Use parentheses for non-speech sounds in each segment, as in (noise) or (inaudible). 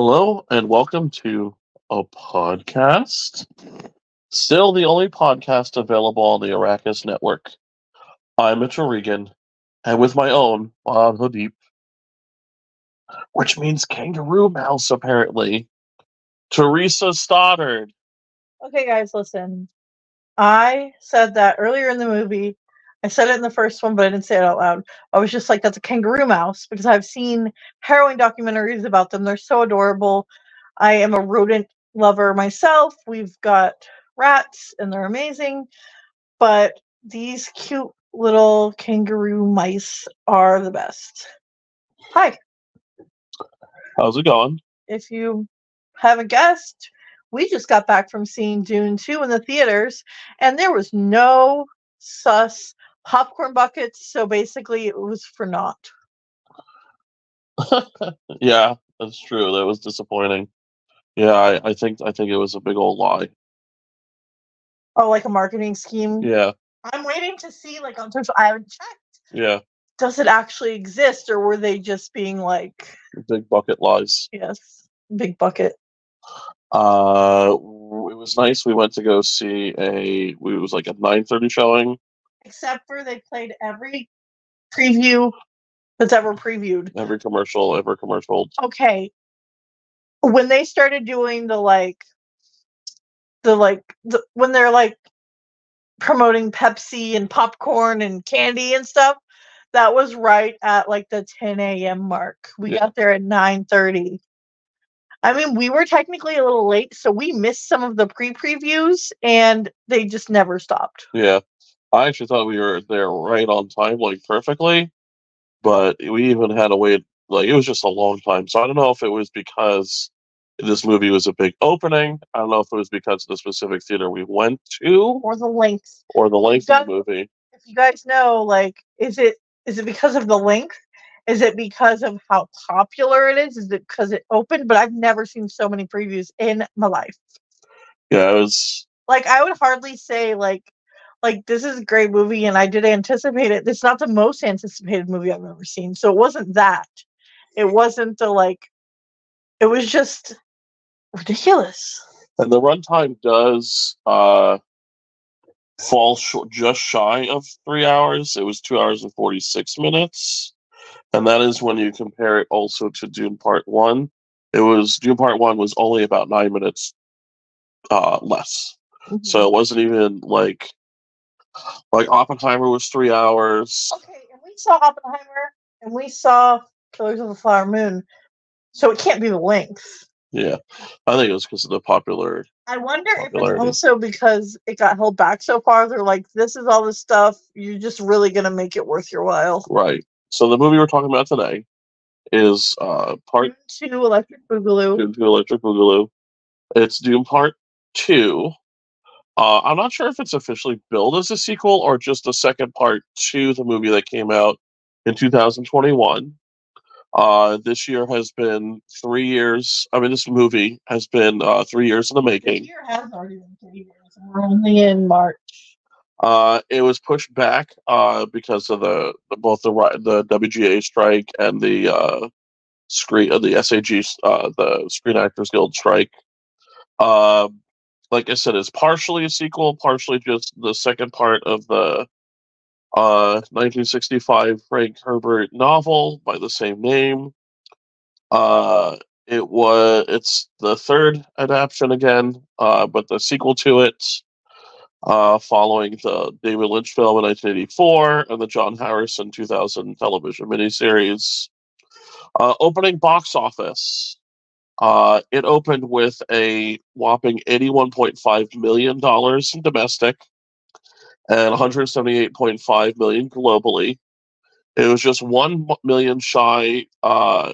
Hello and welcome to a podcast. Still the only podcast available on the Arrakis Network. I'm Mitchell Regan, and with my own Muad'Dib, which means kangaroo mouse apparently, Theresa Stoddard. Okay, guys, listen. I said that earlier in the movie. I said it in the first one, but I didn't say it out loud. I was just like, that's a kangaroo mouse because I've seen harrowing documentaries about them. They're so adorable. I am a rodent lover myself. We've got rats and they're amazing. But these cute little kangaroo mice are the best. Hi. How's it going? If you haven't guessed, we just got back from seeing Dune 2 in the theaters, and there was no sus popcorn buckets. So basically, it was for naught. (laughs) yeah, that's true. That was disappointing. Yeah, I, I think I think it was a big old lie. Oh, like a marketing scheme? Yeah, I'm waiting to see, like, on social. I haven't checked. yeah. Does it actually exist, or were they just being like, Big bucket lies. yes, big bucket? Uh, it was nice. We went to go see a. It was like a nine thirty showing. Except for they played every preview that's ever previewed. Every commercial, ever commercial. okay when they started doing the like the like the, when they're like promoting pepsi and popcorn and candy and stuff that was right at like the 10 a.m mark we Yeah. got there at 9.30 i mean we were technically a little late so we missed some of the pre-previews and they just never stopped Yeah, I actually thought we were there right on time, like perfectly, but we even had to wait. Like it was just a long time. So I don't know if it was because this movie was a big opening. I don't know if it was because of the specific theater we went to or the length or the length of the movie. if you guys know like is it is it because of the length is it because of how popular it is is it because it opened but i've never seen so many previews in my life Yeah, it was. like i would hardly say like like this is a great movie and i did anticipate it it's not the most anticipated movie i've ever seen so it wasn't that it wasn't the like it was just ridiculous And the runtime does uh, fall short, just shy of three hours. It was two hours and 46 minutes. And that is when you compare it also to Dune Part 1. It was, Dune Part 1 was only about nine minutes uh, less. So it wasn't even like, like Oppenheimer was three hours. okay and we saw oppenheimer and we saw killers of the flower moon so it can't be the length Yeah. I think it was because of the popular. I wonder if it's Popularity. also because it got held back so far. They're like, this is all the stuff. You're just really gonna make it worth your while. Right. So the movie we're talking about today is uh, part Two Electric Boogaloo. Dune 2 Electric Boogaloo. It's Dune Part 2. Uh, I'm not sure if it's officially billed as a sequel or just a second part to the movie that came out in 2021. Uh, this year has been three years. I mean, this movie has been uh, three years in the This making. year has already been three years. We're only in March. Uh, it was pushed back uh, because of the, the both the the WGA strike and the uh, screen uh, the SAG uh, the Screen Actors Guild strike. Um, like I said, it's partially a sequel, partially just the second part of the uh, 1965 Frank Herbert novel by the same name. Uh, it was it's the third adaptation again, uh, but the sequel to it uh, following the David Lynch film in 1984 and the John Harrison 2000 television miniseries. Uh, opening box office. Uh, it opened with a whopping $81.5 million in domestic and 178.5 million globally. It was just 1 million shy uh,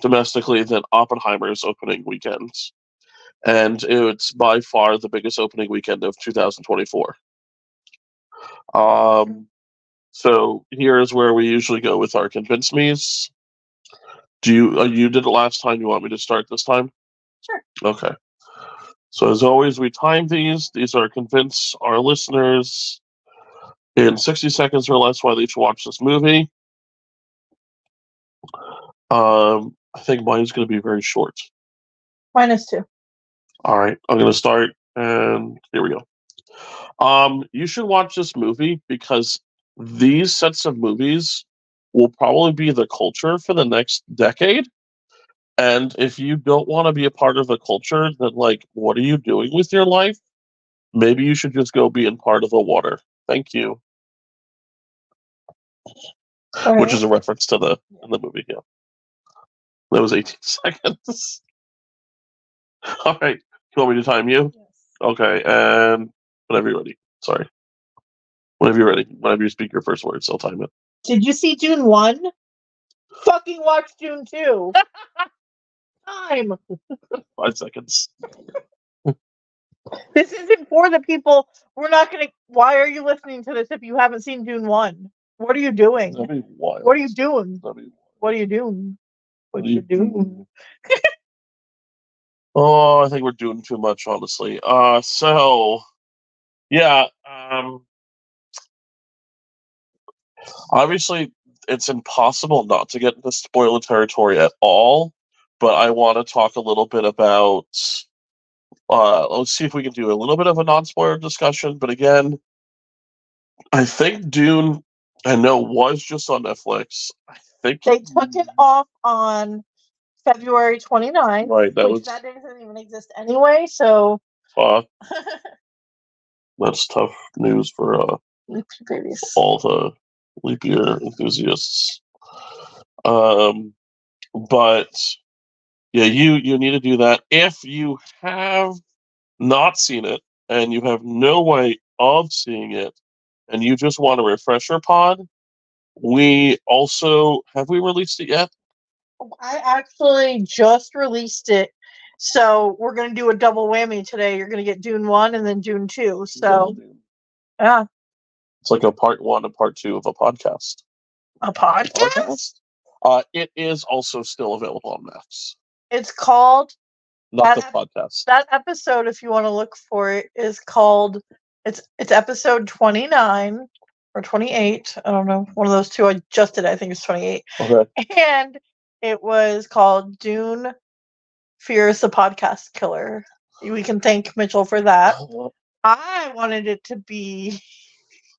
domestically than Oppenheimer's opening weekends and it's by far the biggest opening weekend of 2024. Um, so here's where we usually go with our convince me's. Do you uh, you did it last time? You want me to start this time? Sure. Okay. So as always, we time these. These are convince our listeners in 60 seconds or less why they should watch this movie. Um, I think mine's going to be very short. Minus two. All right, I'm gonna start, and here we go. Um, you should watch this movie because these sets of movies will probably be the culture for the next decade. And if you don't want to be a part of the culture, then like, what are you doing with your life? Maybe you should just go be in part of the water. Thank you. Which is a reference to the in the movie. Yeah, that was 18 (laughs) seconds. All right, you want me to time you? Yes. Okay, and whenever you're ready. Sorry. Whenever you're ready. Whenever you speak your first words, I'll time it. Did you see Dune 1? Fucking watch Dune 2. (laughs) Time. Five seconds. (laughs) This isn't for the people. We're not going to. Why are you listening to this if you haven't seen Dune 1? What are you doing? That'd be wild. What are you doing? That'd be- What are you doing? What are you you doing? (laughs) Oh, I think we're doing too much, honestly. Uh, so yeah. Um, obviously, it's impossible not to get into spoiler territory at all. But I want to talk a little bit about. Uh, let's see if we can do a little bit of a non-spoiler discussion. But again, I think Dune. I know was just on Netflix. I think They took it off on February 29th, Right, that was that doesn't even exist anyway. So, fuck. (laughs) That's tough news for uh, all the leap year enthusiasts. Um, but yeah, you you need to do that if you have not seen it and you have no way of seeing it, and you just want a refresher pod. We also have we released it yet? I actually just released it. So we're gonna do a double whammy today. You're gonna get Dune one and then Dune two. So yeah, it's like a part one and part two of a podcast. a podcast. Uh, it is also still available on Max, It's called not the That- podcast. that episode. If you want to look for it, is called it's it's episode twenty nine or twenty eight. I don't know, one of those two. I just did. I think it's twenty eight, Okay. and it was called Dune Fears the Podcast Killer. We can thank Mitchell for that. I wanted it to be. (laughs)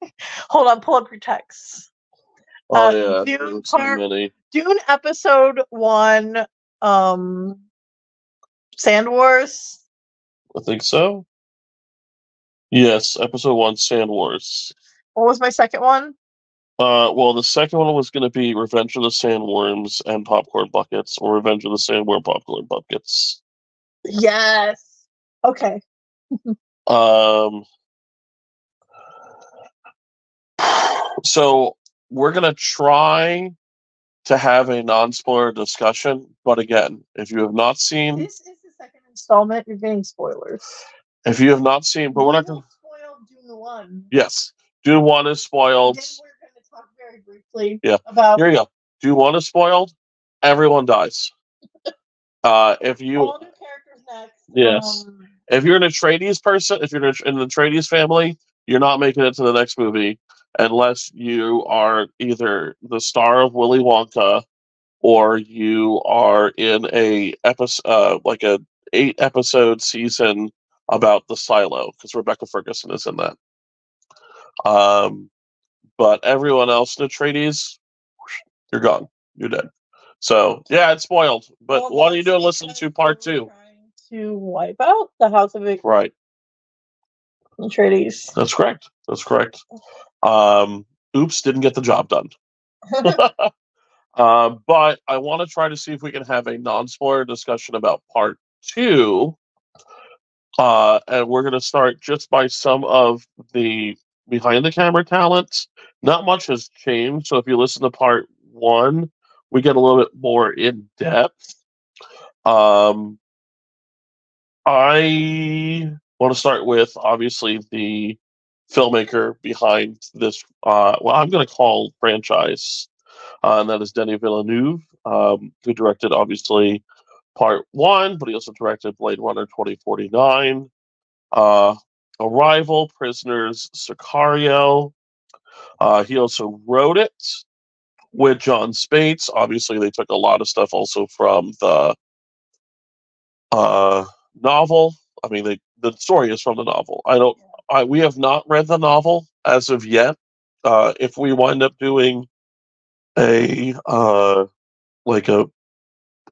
(laughs) Hold on, pull up your texts. Oh Uh, yeah, Dune so part- many. Dune episode one, um, Sand Wars. I think so. Yes, episode one, Sand Wars. What was my second one? Uh, well, the second one was going to be Revenge of the Sandworms and Popcorn Buckets, or Revenge of the Sandworm Popcorn Buckets. Yes. Okay. (laughs) Um, so we're going to try to have a non-spoiler discussion, but again, if you have not seen, This is the second installment. You're getting spoilers. if you have not seen, but we're not going. to spoil Dune one. Yes, Dune One is spoiled. Then we're going to talk very briefly Yeah. about Here you go. Dune One is spoiled. Everyone dies. Uh, if you all new characters next. Yes. Um, if you're an Atreides person, if you're in an Atreides family, you're not making it to the next movie unless you are either the star of Willy Wonka or you are in a episode uh, like a eight episode season about the silo because Rebecca Ferguson is in that. Um, but everyone else in Atreides, you're gone. You're dead. So yeah, it's spoiled. But well, why don't you do listen to part two? To wipe out the House of Right. Atreides. That's correct. That's correct. Um, oops, didn't get the job done. (laughs) uh, but I want to try to see if we can have a non-spoiler discussion about part two. Uh, and we're going to start just by some of the behind the camera talents. Not much has changed. So if you listen to part one, we get a little bit more in depth. Um, I want to start with obviously the filmmaker behind this. Uh, well, I'm going to call franchise, uh, and that is Denis Villeneuve, um, who directed obviously part one, but he also directed Blade Runner 2049, uh, Arrival, Prisoners, Sicario. Uh, he also wrote it with Jon Spaihts. Obviously, they took a lot of stuff also from the Uh, novel. I mean, they, the story is from the novel. I don't. I, we have not read the novel as of yet. Uh, if we wind up doing a uh, like a,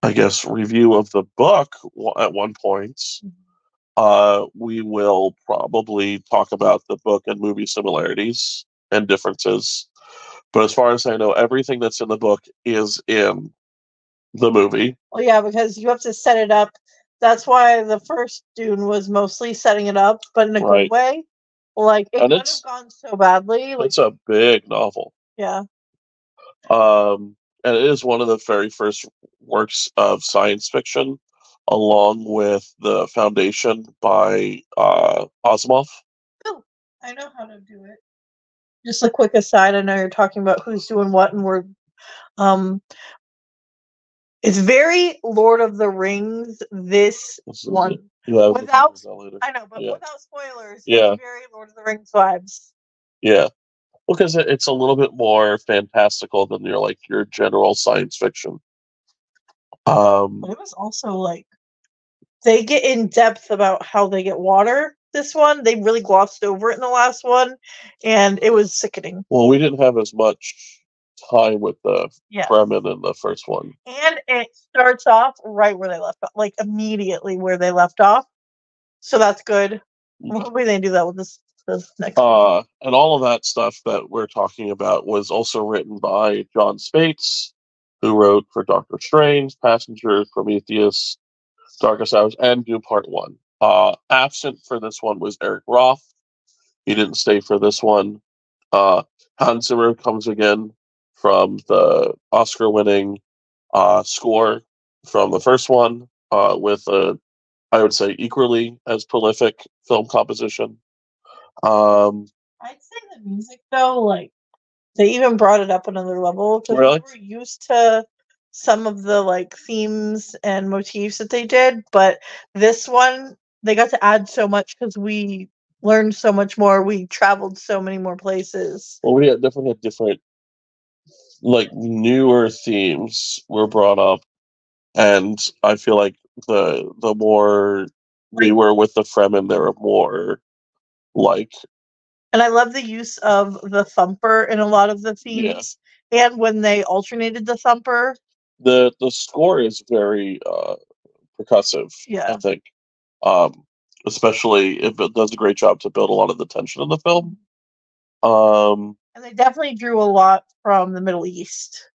I guess, review of the book w- at one point, uh, we will probably talk about the book and movie similarities and differences. But as far as I know, everything that's in the book is in the movie. Well, yeah, because you have to set it up. That's why the first Dune was mostly setting it up, but in a Right. good way. Like it And could have gone so badly. Like It's a big novel. yeah, Um, and it is one of the very first works of science fiction, along with The Foundation by uh, Asimov. Oh, I know how to do it. Just a quick aside. I know you're talking about who's doing what, and we're um. It's very Lord of the Rings. This one, Yeah, Without- talk about that later. I know, but Yeah. without spoilers, Yeah. very Lord of the Rings vibes. Yeah. Well, because it, it's a little bit more fantastical than your like your general science fiction. Um, But it was also like they get in depth about how they get water. This one, they really glossed over it in the last one, and it was sickening. well, we didn't have as much time with the Yeah. Fremen in the first one. And it starts off right where they left off, like immediately where they left off. So that's good. Hopefully they do that with this this next one. Uh, and all of that stuff that we're talking about was also written by Jon Spaihts, who wrote for Doctor Strange, Passenger, Prometheus, Darkest Hours, and Dune Part One. Uh, absent for this one was Eric Roth. He didn't stay for this one. Uh, Hans Zimmer comes again from the Oscar-winning uh, score from the first one, uh, with a, I would say, equally as prolific film composition. Um, I'd say the music though, like they even brought it up another level because Really? we were used to some of the like themes and motifs that they did, but this one they got to add so much because we learned so much more. We traveled so many more places. well, we had definitely had different, like newer themes were brought up, and I feel like the the more we were with the Fremen, there were more like And I love the use of the thumper in a lot of the Yeah. themes. And when they alternated the thumper, the the score is very uh percussive. Yeah. I think, um, especially if it does a great job to build a lot of the tension in the film. Um, and they definitely drew a lot from the Middle East.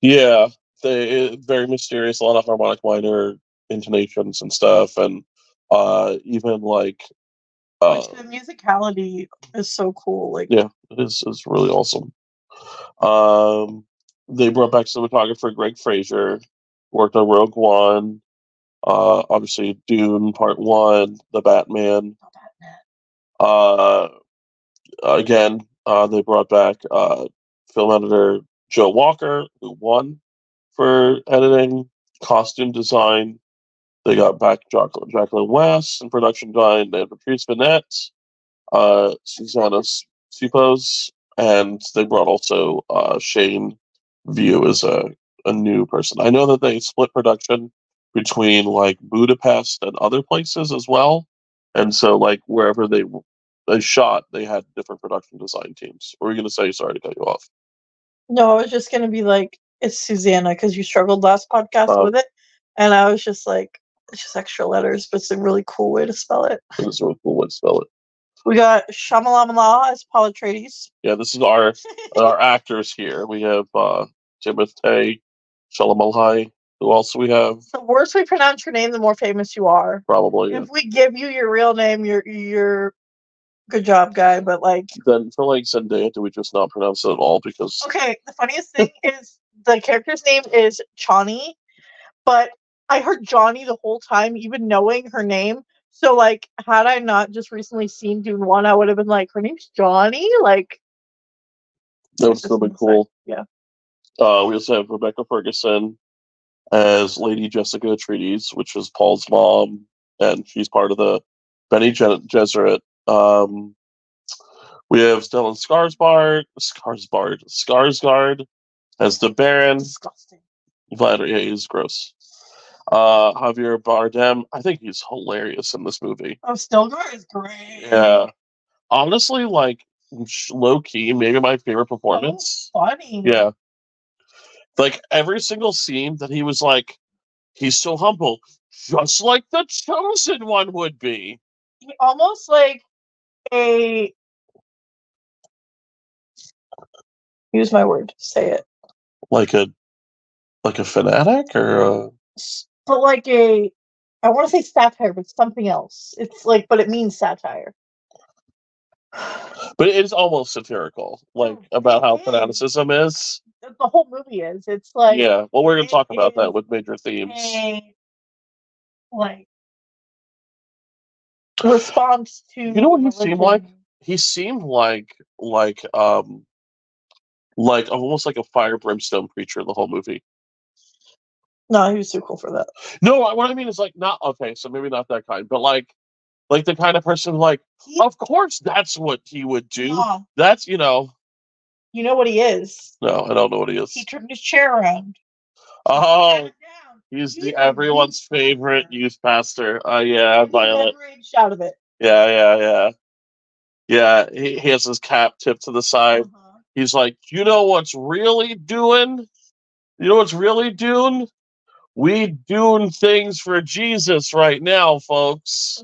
Yeah, they very mysterious. A lot of harmonic minor intonations and stuff, and uh, even like uh, Which the musicality is so cool. Like yeah, it is is really awesome. Um, they brought back cinematographer Greig Fraser, worked on Rogue One, uh, obviously Dune Part One, The Batman. Uh, again, uh, they brought back uh, film editor Joe Walker, who won for editing, costume design. They got back Jacqueline, Jacqueline West in production design. They had Patrice Vermette, uh, Zsuzsanna Sipos, and they brought also uh, Shane Vieau as a, a new person. I know that they split production between like Budapest and other places as well. And so, like wherever they they shot, they had different production design teams. What were you going to say? Sorry to cut you off. No, I was just gonna be like, it's Zsuzsanna because you struggled last podcast Oh. with it, and I was just like, it's just extra letters, but it's a really cool way to spell it. It was a really cool way to spell it. We got Shamalamala as Paul Atreides. Yeah, this is our our actors here. We have uh, Timothy Chalamalai. Who else we have? the worse we pronounce your name, the more famous you are. Probably. If we give you your real name, you're you're good job, guy. But like, Then for like Zendaya, do we just not pronounce it at all? Because okay, the funniest thing (laughs) is the character's name is Chani, but I heard Johnny the whole time, even knowing her name. So like, had I not just recently seen Dune One, I would have been like, her name's Johnny. Like, that would still been cool. Yeah. Uh, we also have Rebecca Ferguson as Lady Jessica Atreides, which is Paul's mom, and she's part of the Bene Gen- Gesserit. Um, we have Stellan Skarsgård, Skarsgård, Skarsgård as the Baron. Disgusting. Vladimir, yeah, he's gross. Uh, Javier Bardem, I think he's hilarious in this movie. Oh, Stilgar is great. Yeah, honestly, like low key, maybe my favorite performance. funny. Yeah, like every single scene that he was like, he's so humble, just like the chosen one would be. He almost like a use my word, say it. Like a, like a fanatic or a, But like a I want to say satire, but something else. It's like but it means satire. but it is almost satirical, like about how fanaticism is. The the whole movie is. It's like yeah, well, we're gonna talk about that with major themes. a like response to You know what he seemed like? He seemed like like um like almost like a fire brimstone preacher the whole movie. No, he was too cool for that. No, what I mean is like not okay, so maybe not that kind, but like like the kind of person like, He, of course that's what he would do. That's you know, you know what he is? no, I don't know what he is. He turned his chair around. Oh, Sat it down. He's the everyone's favorite youth pastor. Uh yeah, Violet. out of it. Yeah, yeah, yeah. Yeah, he, he has his cap tipped to the side. Uh-huh. He's like, you know what's really doing? You know what's really doing? We doing things for Jesus right now, folks.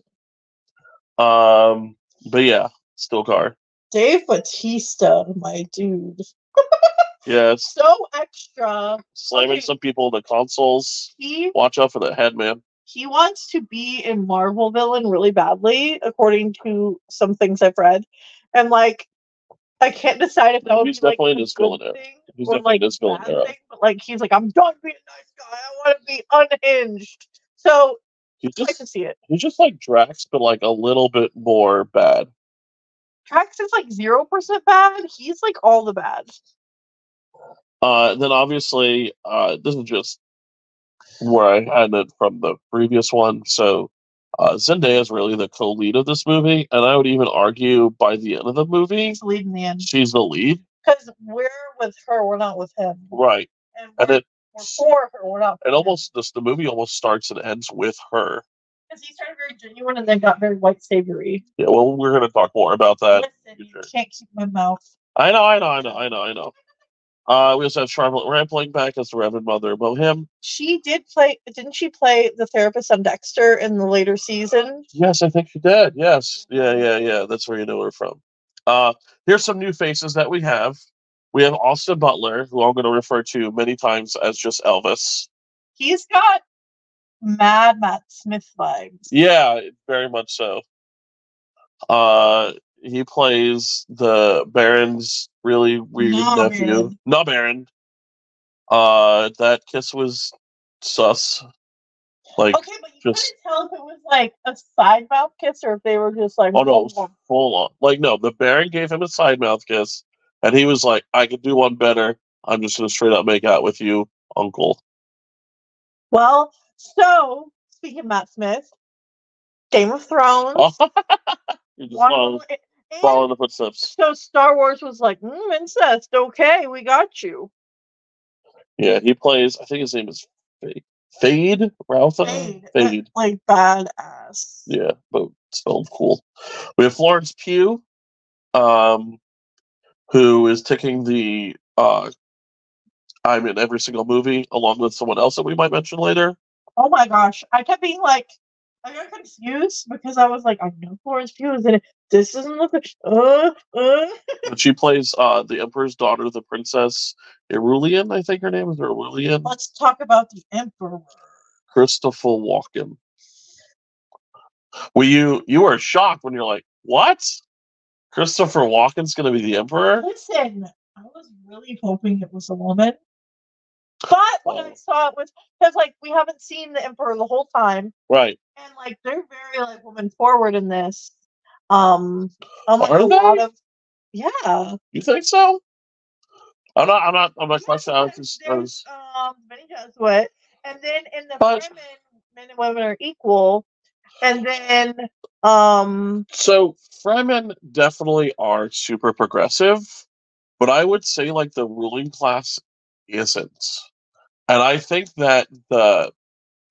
Um, but yeah, Stilgar. Dave Bautista, my dude. (laughs) Yes, So extra. slamming Okay. some people in the consoles. He Watch out for the head, man. he wants to be a Marvel villain really badly, according to some things I've read. And like I can't decide if that would He's be like definitely in a his good villain era. thing He's or definitely like in his villain bad era. thing, but like he's like, I'm done being a nice guy. I want to be unhinged. So He's I just to see it. he's just like Drax, but like a little bit more bad. Drax is like zero percent bad. He's like all the bad. Uh, then obviously, uh, this is just where I had it from the previous one. So uh, Zendaya is really the co-lead of this movie, and I would even argue by the end of the movie, He's leading the end she's the lead. because we're with her. We're not with him. Right, And and we're, it we're for her. We're not. it almost this the movie almost starts and ends with her. because he started very genuine and then got very white savory. Yeah, well, we're gonna talk more about that. Listen, you can't keep my mouth. I know, I know, I know, I know, I know. Uh, we also have Charlotte Rampling back as the Reverend Mother Mohiam. She did play. Didn't she play the therapist on Dexter in the later season? Yes, I think she did. Yes. Yeah, yeah, yeah. That's where you know her from. Uh, here's some new faces that we have. We have Austin Butler, who I'm going to refer to many times as just Elvis. He's got Mad Matt Smith vibes. Yeah, very much so. Uh, he plays the Baron's really weird nephew. Baron. Not Baron. Uh, that kiss was sus. Like, Okay, but you just- couldn't tell if it was like a side mouth kiss or if they were just like. oh no, it was "Whoa, whoa." full on. Like, no, the Baron gave him a side mouth kiss, and he was like, "I could do one better. I'm just going to straight up make out with you, Uncle." Well, so speaking of Matt Smith, Game of Thrones. (laughs) You just one follow, and follow in the footsteps. so Star Wars was like, mm, incest. Okay, we got you. Yeah, he plays. I think his name is Feyd. Fade Routha. Feyd, Feyd. like badass. Yeah, but spelled cool. We have Florence Pugh, um, who is taking the uh, I'm in every single movie, along with someone else that we might mention later. Oh my gosh, I kept being like, I got confused because I was like, I know Florence Pugh is in it. This doesn't look like. Uh, uh. But she plays uh, the Emperor's daughter, the Princess Irulan, I think her name is Irulan. Let's talk about the Emperor. Christopher Walken. Were you you were shocked when you're like, what? Christopher Walken's gonna be the Emperor? Listen, I was really hoping it was a woman. But when I Oh. saw was because like we haven't seen the Emperor the whole time. Right. and like they're very like woman forward in this. Um, unlike Are a lot they? of yeah. You think so? I'm not. I'm not. I'm not questioning. I was. I was, um, Bene Gesserit, and then in the But- Fremen, men and women are equal, and then um, so Fremen definitely are super progressive, but I would say like the ruling class isn't, and I think that the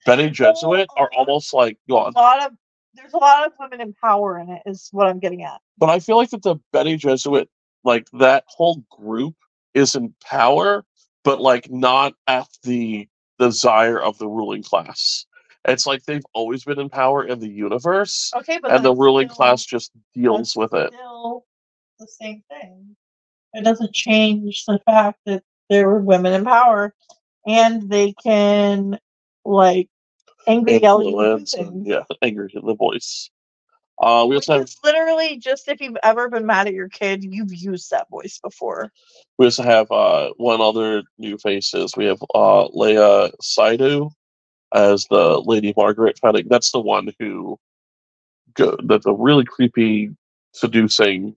Bene Gesserit are oh, almost like a lot of there's a lot of women in power in it. Is what I'm getting at. But I feel like that the Bene Gesserit, like that whole group, is in power, but like not at the desire of the ruling class. It's like they've always been in power in the universe, Okay, but and the ruling still- class just deals with it. Still the same thing. It doesn't change the fact that there were women in power, and they can like angry yell at you to do Influence and, yeah, anger in the voice. Uh, we also have literally just if you've ever been mad at your kid, you've used that voice before. we also have uh, one other new faces. We have uh, Léa Seydoux as the Lady Margaret. I that's the one who go, that's a really creepy, seducing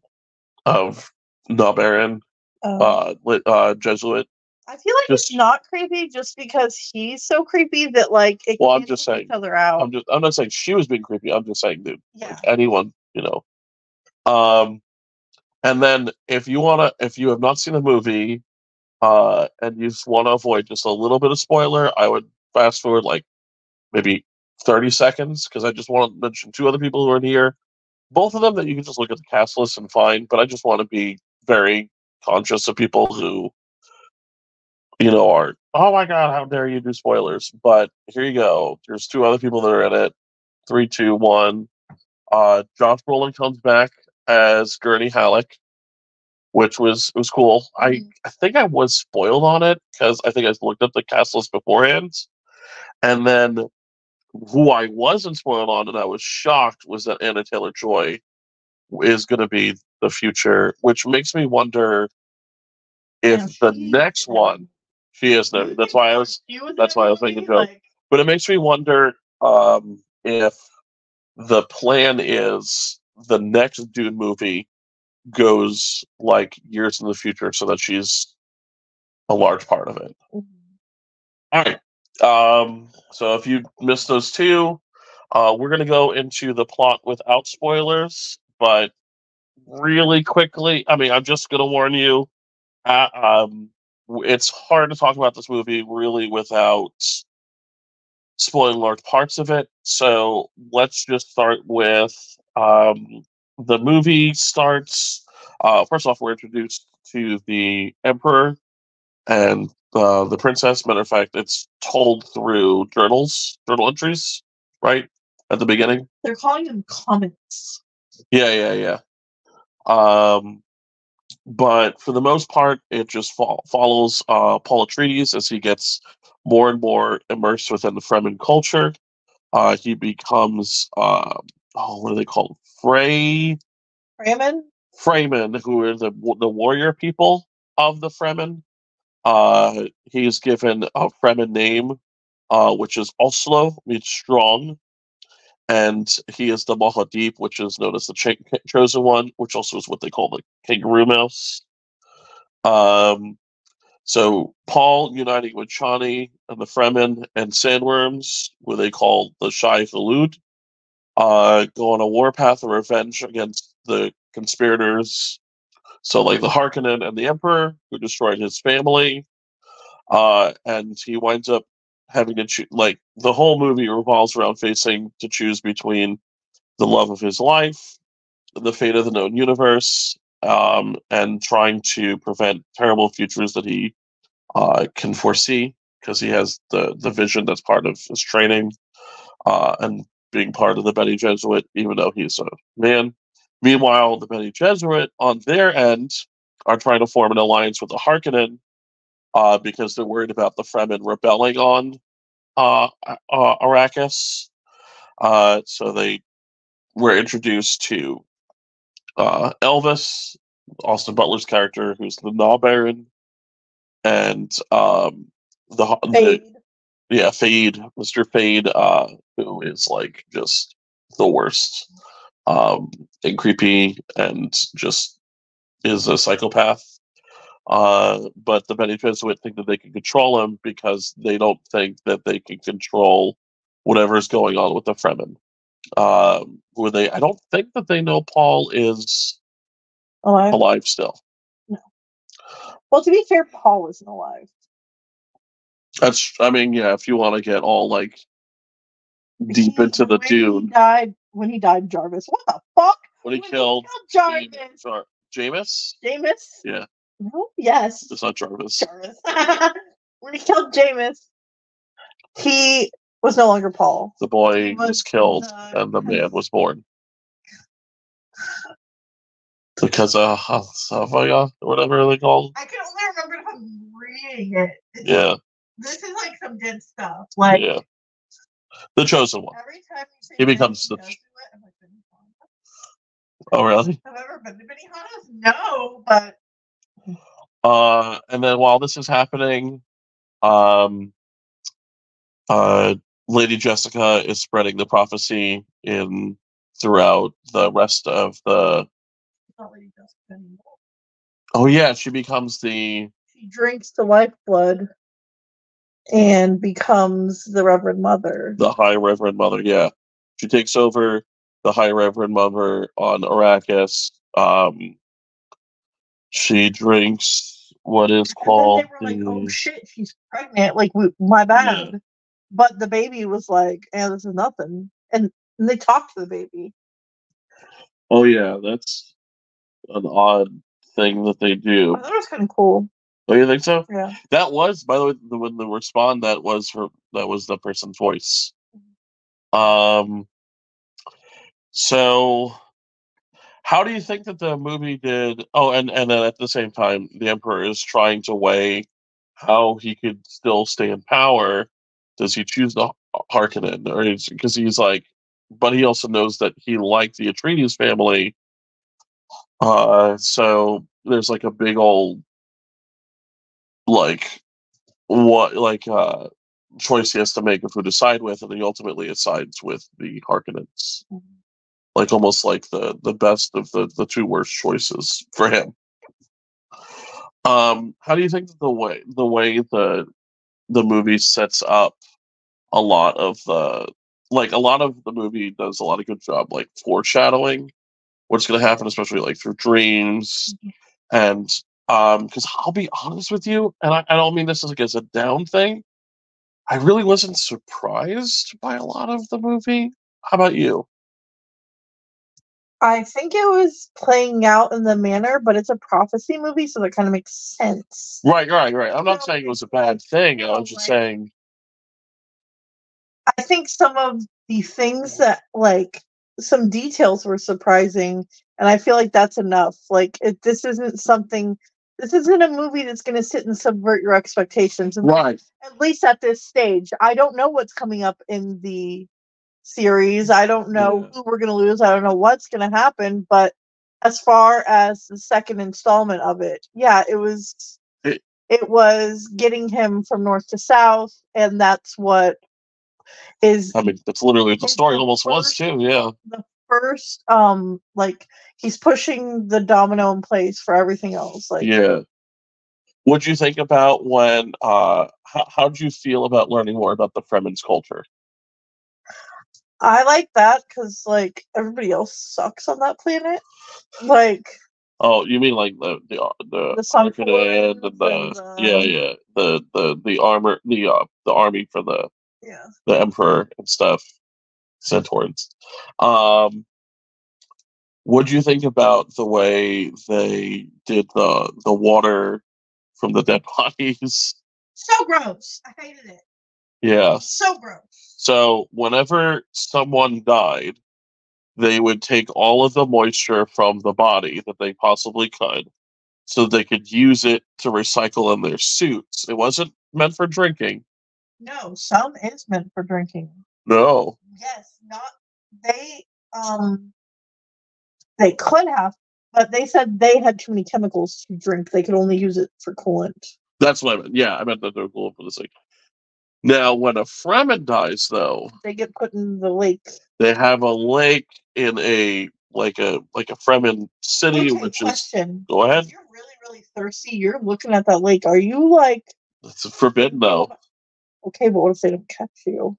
of Nabaran, Um, uh, uh, Gesserit. I feel like just- it's not creepy just because he's so creepy that like it Well, I'm just saying, each other out. I'm just I'm not saying she was being creepy. I'm just saying that yeah. like anyone, you know. Um, and then if you wanna, if you have not seen the movie, uh, and you just want to avoid just a little bit of spoiler, I would fast forward like maybe 30 seconds because I just want to mention two other people who are in here. Both of them that you can just look at the cast list and find, but I just want to be very conscious of people who, you know, are oh my god, how dare you do spoilers? But here you go. There's two other people that are in it. Three, two, one. Uh, Josh Brolin comes back as Gurney Halleck, which was was cool. I Mhm. I think I was spoiled on it because I think I looked up the cast list beforehand, and then who I wasn't spoiled on, and I was shocked was that Anya Taylor-Joy is going to be the future, which makes me wonder if the next one she is there. That's why I was she was in that's why I was making a joke. Like, but it makes me wonder um, if the plan is the next Dune movie goes like years in the future so that she's a large part of it. mhm. All right. Um, so if you missed those two, uh, we're going to go into the plot without spoilers, but really quickly, I mean, I'm just going to warn you. Uh, um, it's hard to talk about this movie really without spoiling large parts of it. So let's just start with um, the movie starts. Uh, first off, we're introduced to the Emperor and uh, the princess. Matter of fact, it's told through journals, journal entries, right at the beginning. They're calling them comments. Yeah, yeah, yeah. Um, but for the most part, it just fo- follows uh, Paul Atreides as he gets more and more immersed within the Fremen culture. Uh, he becomes, uh, oh, what are they called? Frey Raymond? Fremen, who are the the warrior people of the Fremen. Uh, he's given a Fremen name, uh, which is Usul, means strong, and he is the Muad'Dib, which is known as the Ch- chosen one, which also is what they call the kangaroo mouse. Um, so Paul uniting with Chani and the Fremen and Sandworms, who they call the Shai-Hulud, uh, go on a warpath of revenge against the conspirators. So, like the Harkonnen and the Emperor, who destroyed his family, uh, and he winds up having to choose. Like the whole movie revolves around facing to choose between the love of his life, the fate of the known universe, um, and trying to prevent terrible futures that he uh, can foresee because he has the the vision that's part of his training, uh, and being part of the Bene Gesserit, even though he's a man. Meanwhile, the Bene Gesserit on their end are trying to form an alliance with the Harkonnen uh, because they're worried about the Fremen rebelling on uh, uh, Arrakis. Uh, so they were introduced to uh, Elvis, Austin Butler's character, who's the na-Baron, and um, the, the yeah, Feyd, Mr. Feyd, uh, who is like just the worst, um, and creepy, and just is a psychopath. Uh, but the Bene Gesserit think that they can control him because they don't think that they can control whatever is going on with the Fremen. Um, where they, I don't think that they know Paul is Alive. alive still. Well, to be fair, Paul isn't alive. That's, I mean, yeah, if you want to get all like deep He- into the He dune died when he died. Jarvis. What the fuck? when he When killed Jarvis. Jar- Jamis. Jamis. Yeah. No. Yes. It's not Jarvis. Jarvis. (laughs) when he killed Jamis, he was no longer Paul. The boy was, was killed the- and the man was born. Because of Havaya, or whatever they called. I can only remember if I'm reading it. It's- Yeah, This is like some good stuff. Like yeah. The chosen one. every time you say He becomes the- it, like, Oh, really? Have I ever been to Benihana's? No, but Uh, and then while this is happening, um, uh, Lady Jessica is spreading the prophecy in throughout the rest of the. it's not Lady Jessica anymore. Oh yeah, she becomes the She drinks the lifeblood and becomes the Reverend Mother. the High Reverend Mother. Yeah, she takes over the High Reverend Mother on Arrakis. Um, she drinks what is called then they were like, "Oh shit, she's pregnant." Like, we, my bad. But the baby was like, "Yeah, this is nothing." And, and they talked to the baby. oh yeah, that's an odd thing that they do. Thought was kind of cool. Oh, you think so? Yeah. That was, by the way, the, when the respond that was her, that was the person's voice. Um. So, how do you think that the movie did? Oh, and and then at the same time, the emperor is trying to weigh how he could still stay in power. Does he choose the Harkonnen, or because he's like, but he also knows that he liked the Atreides family. Uh, so there's like a big old like what like uh choice he has to make of who to side with and he ultimately sides with the Harkonnens. Like almost like the the best of the the two worst choices for him. Um how do you think that the way the way the the movie sets up a lot of the like a lot of the movie does a lot of good job like foreshadowing what's going to happen especially like through dreams and um because i'll be honest with you and I, I don't mean this as like as a down thing i really wasn't surprised by a lot of the movie. How about you I think it was playing out in the manner, but it's a prophecy movie, so that kind of makes sense. right right right i'm No, not saying it was a bad thing i no, was just like- saying I think some of the things that like some details were surprising, and I feel like that's enough. Like it, this isn't something. This isn't a movie that's going to sit and subvert your expectations. And right at least at this stage, I don't know what's coming up in the series. I don't know Yeah. who we're going to lose. I don't know what's going to happen. But as far as the second installment of it, yeah, it was. It- it was getting him from north to south, and that's what is i mean that's literally what the story almost was too yeah the first um like he's pushing the domino in place for everything else like Yeah. What'd you think about when? Uh, how how did you feel about learning more about the Fremen's culture? I like that because like everybody else sucks on that planet. Like Oh, you mean like the the uh, the, The Sun Arcanine and the, and the- yeah yeah the the the armor the uh the army for the yeah. the emperor and stuff. Centaurs. Um, what do you think about the way they did the the water from the dead (laughs) bodies? so gross. I hated it Yeah. so gross So whenever someone died, they would take all of the moisture from the body that they possibly could, so they could use it to recycle in their suits. It wasn't meant for drinking. no some is meant for drinking No. yes not they um they could have but they said they had too many chemicals to drink they could only use it for coolant That's what I meant. Yeah, I meant that they're cool for the sake. Now, when a Fremen dies, though, they get put in the lake they have a lake in a like a like a Fremen city, Okay, which is go ahead. If you're really, really thirsty, you're looking at that lake. Are you like, It's forbidden though. okay, but what if they don't catch you?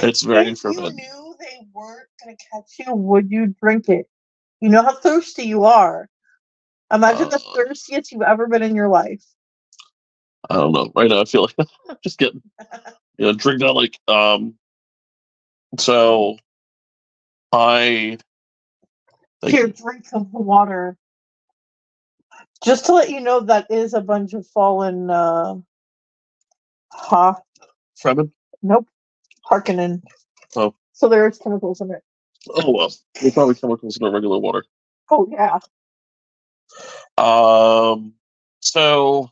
It's very if forbidden. you knew they weren't going to catch you, would you drink it? You know how thirsty you are. Imagine the Uh. thirstiest you've ever been in your life. I don't know. Right now, I feel like (laughs) I'm just getting, (laughs) you know, drink down like, um, So I think- Here, drink of the water. Just to let you know, that is a bunch of fallen. uh Ha. Fremen. Nope. Harkonnen. Oh. So there's chemicals in it. Oh well, there's probably chemicals in our regular water. Oh yeah. Um, so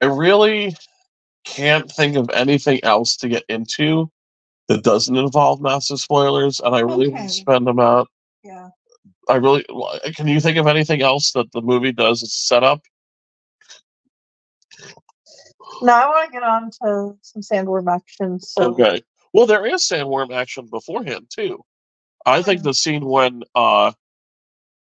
I really can't think of anything else to get into that doesn't involve massive spoilers, and I really Okay. wouldn't spend them out. Yeah. I really can you think of anything else that the movie does set up? Now I want to get on to some sandworm action. So Okay. Well, there is sandworm action beforehand too. I think the scene when uh,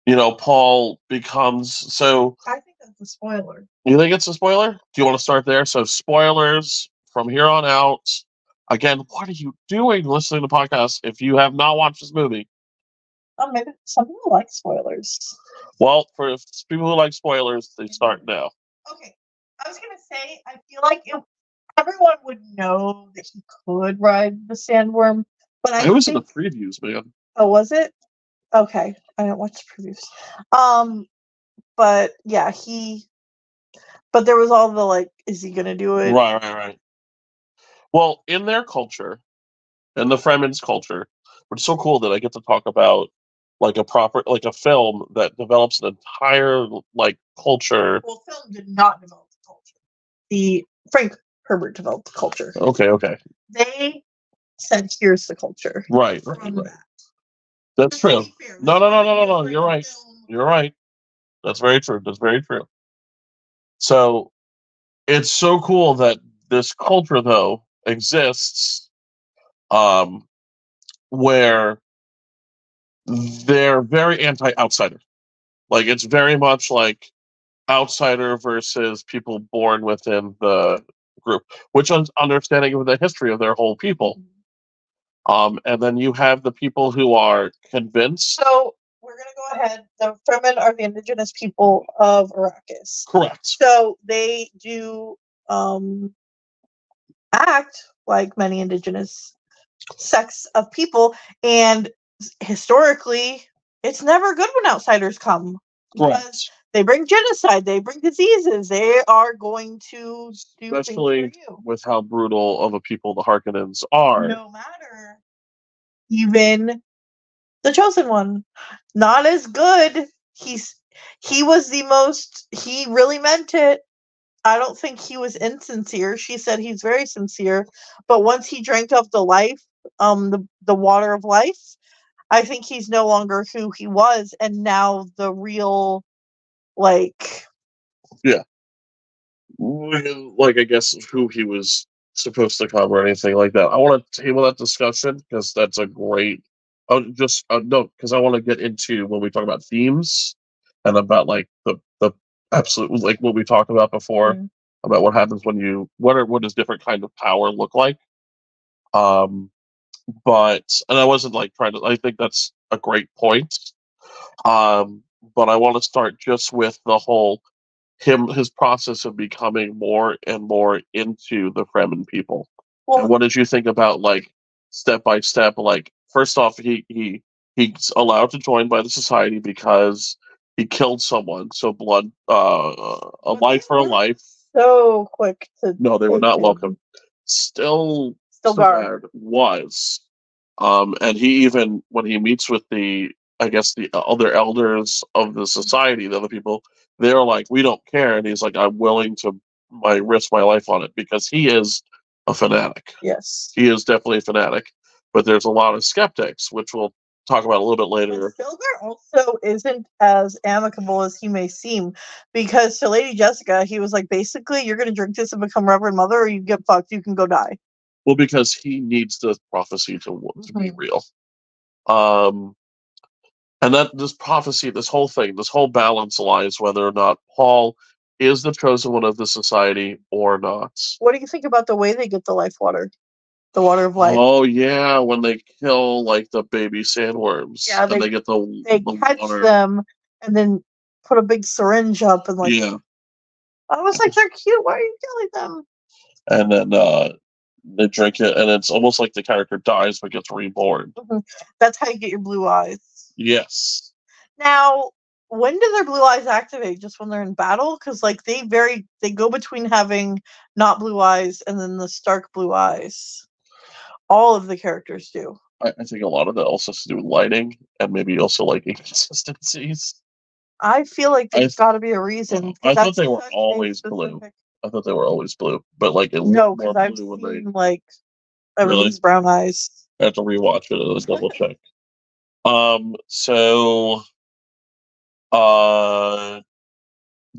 you know, Paul becomes so. That's a spoiler. You think it's a spoiler? Do you want to start there? So spoilers from here on out. Again, what are you doing listening to podcasts if you have not watched this movie? Oh, maybe some people like spoilers. Well, for people who like spoilers, they start now. Okay, I was gonna say I feel like if everyone would know that he could ride the sandworm, but I It was in the previews, man. oh was it? Okay, I didn't watch the previews. Um, but yeah, he. But there was all the like, is he gonna do it? Right, right, right. Well, in their culture, in the Fremen's culture, it's so cool that I get to talk about like a proper, like a film that develops an entire like culture. Well, film did not develop the culture. The Frank Herbert developed the culture. Okay, okay, They said, "Here's the culture." right, right, right. that. That's true. fair, No, no, no, no, no, no. You're right. You're right. That's very true. That's very true. So it's so cool that this culture though exists um where they're very anti-outsider. Like it's very much like outsider versus people born within the group, which is understanding of the history of their whole people. Um, and then you have the people who are convinced. So we're gonna go ahead. The Fremen are the indigenous people of Arrakis. Correct. So they do um, act like many indigenous sects of people, and historically, it's never good when outsiders come. because Correct. They bring genocide. They bring diseases. They are going to do Especially with how brutal of a people the Harkonnens are. no matter even the chosen one not as good he's he was the most he really meant it i don't think he was insincere she said he's very sincere but once he drank of the life um the the water of life i think he's no longer who he was and now the real like Yeah. like I guess who he was supposed to cover or anything like that. I want to table that discussion because that's a great. Oh, just uh, no, because I want to get into when we talk about themes and about like the the absolute like what we talked about before Mhm. about what happens when you what are what does different kind of power look like. Um, but and I wasn't like trying to. I think that's a great point. Um, but I want to start just with the whole him his process of becoming more and more into the Fremen people. well And what did you think about like step by step? Like first off, he he he's allowed to join by the society because he killed someone. So blood, uh, a life for a life. so quick to No, they were not welcome. Still. Stilgar was, um, and he even when he meets with the I guess the other elders of the society, the other people, they're like, we don't care, and he's like, I'm willing to my risk my life on it because he is a fanatic. yes He is definitely a fanatic, but there's a lot of skeptics, which we'll talk about a little bit later. Stilgar also isn't as amicable as he may seem, because to Lady Jessica, he was like, basically, you're gonna drink this and become Reverend Mother, or you get fucked, you can go die. Well, because he needs the prophecy to to be Mhm. real. Um, and that this prophecy, this whole thing, this whole balance lies whether or not Paul is the chosen one of the society or not. What do you think about the way they get the life water, the water of life? Oh yeah, when they kill like the baby sandworms, Yeah, and they- they get the, they the catch water. them and then put a big syringe up and like, yeah, I was like, they're cute. Why are you killing them? and then uh, they drink it, and it's almost like the character dies but gets reborn. That's how you get your blue eyes. Yes. Now, when do their blue eyes activate? Just when they're in battle? Because like they very they go between having not blue eyes and then the stark blue eyes. All of the characters do. I, I think a lot of that also has to do with lighting and maybe also like (laughs) inconsistencies. I feel like there's th- got to be a reason. I thought they were always blue. I thought they were always blue, but like it No, because I've blue when seen they like Really? brown eyes. I have to rewatch it and double (laughs) check. Um, so, uh,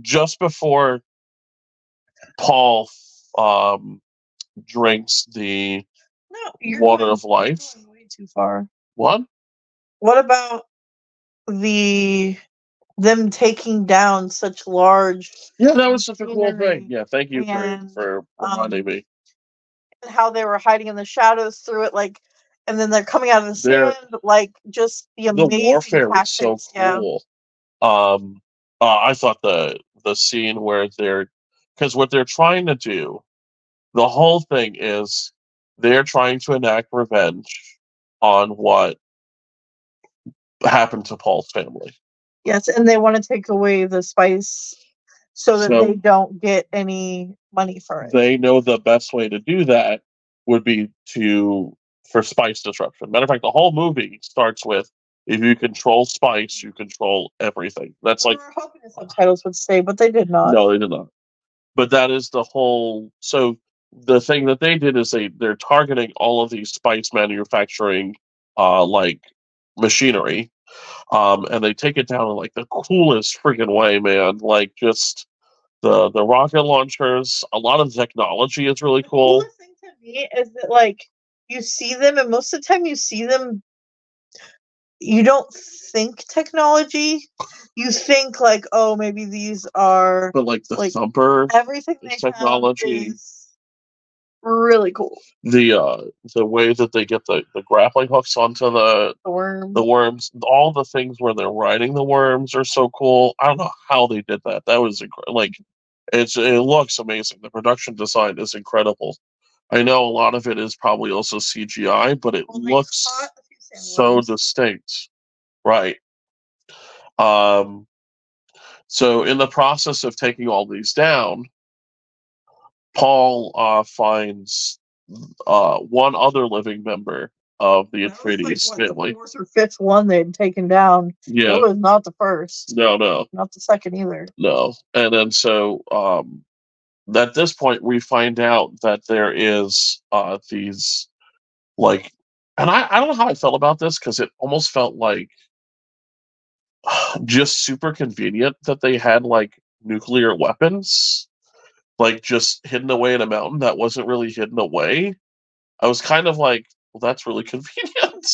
just before Paul um drinks the No, you're water of life, way too far. what? What about the them taking down such large Yeah, that was such a cool thing. Yeah, thank you for and, for um, reminding me. and how they were hiding in the shadows through it, like, and then they're coming out of the sand, like, just the amazing. The warfare was so tactics, yeah. cool. Um, uh, I thought the the scene where they're because what they're trying to do, the whole thing is they're trying to enact revenge on what happened to Paul's family. Yes, and they want to take away the spice so that So- they don't get any money for it. They know the best way to do that would be to for spice disruption. Matter of fact, the whole movie starts with if you control spice, you control everything. That's like we were hoping the subtitles would stay, but they did not. No, they did not. But that is the whole. So the thing that they did is they they're targeting all of these spice manufacturing, uh, like machinery, um, and they take it down in like the coolest freaking way, man. Like just the the rocket launchers. A lot of technology is really The cool. coolest thing to me is that like you see them, and most of the time you see them, you don't think technology. You think like, oh, maybe these are But like the like, thumper, everything the they technology. have is really cool. the uh the way that they get the the grappling hooks onto the The worm. the worms, all the things where they're riding the worms are so cool. I don't know how they did that. That was incredible. Like, it's it looks amazing. The production design is incredible. I know a lot of it is probably also CGI, but it Well, looks a few so distinct. Right. Um. So in the process of taking all these down, Paul uh, finds uh, one other living member of the like, Atreides the family. fourth or fifth one they'd taken down. Yeah. It was not the first, No, no. not the second either. No. And then so um at this point we find out that there is uh these like and I, I don't know how I felt about this because it almost felt like (sighs) just super convenient that they had like nuclear weapons like just hidden away in a mountain that wasn't really hidden away. I was kind of like, well, that's really (laughs) convenient.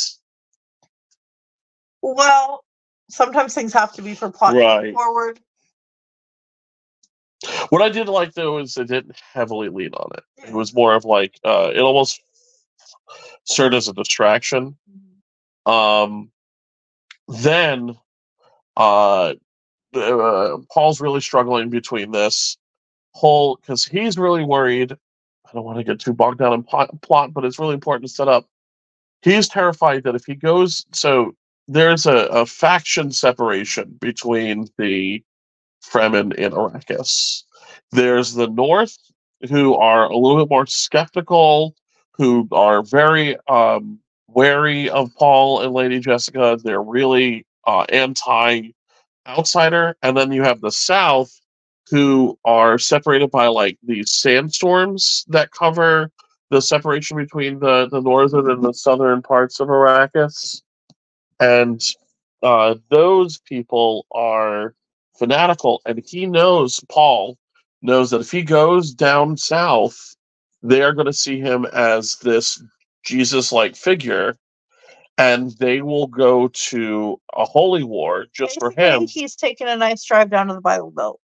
Well, sometimes things have to be for plot Right. forward. What I did like though is it didn't heavily lean on it. It was more of like uh, it almost served as a distraction. Um, then uh, uh, Paul's really struggling between this whole because he's really worried. I don't want to get too bogged down in plot, plot, but it's really important to set up. He's terrified that if he goes, so there's a, a faction separation between the Fremen and Arrakis. There's the North, who are a little bit more skeptical, who are very um, wary of Paul and Lady Jessica. They're really uh, anti outsider. And then you have the South, who are separated by like these sandstorms that cover the separation between the, the northern and the southern parts of Arrakis. And uh, those people are fanatical. And he knows, Paul knows that if he goes down south, they are going to see him as this Jesus like figure. And they will go to a holy war just for him. He's taking a nice drive down to the Bible Belt.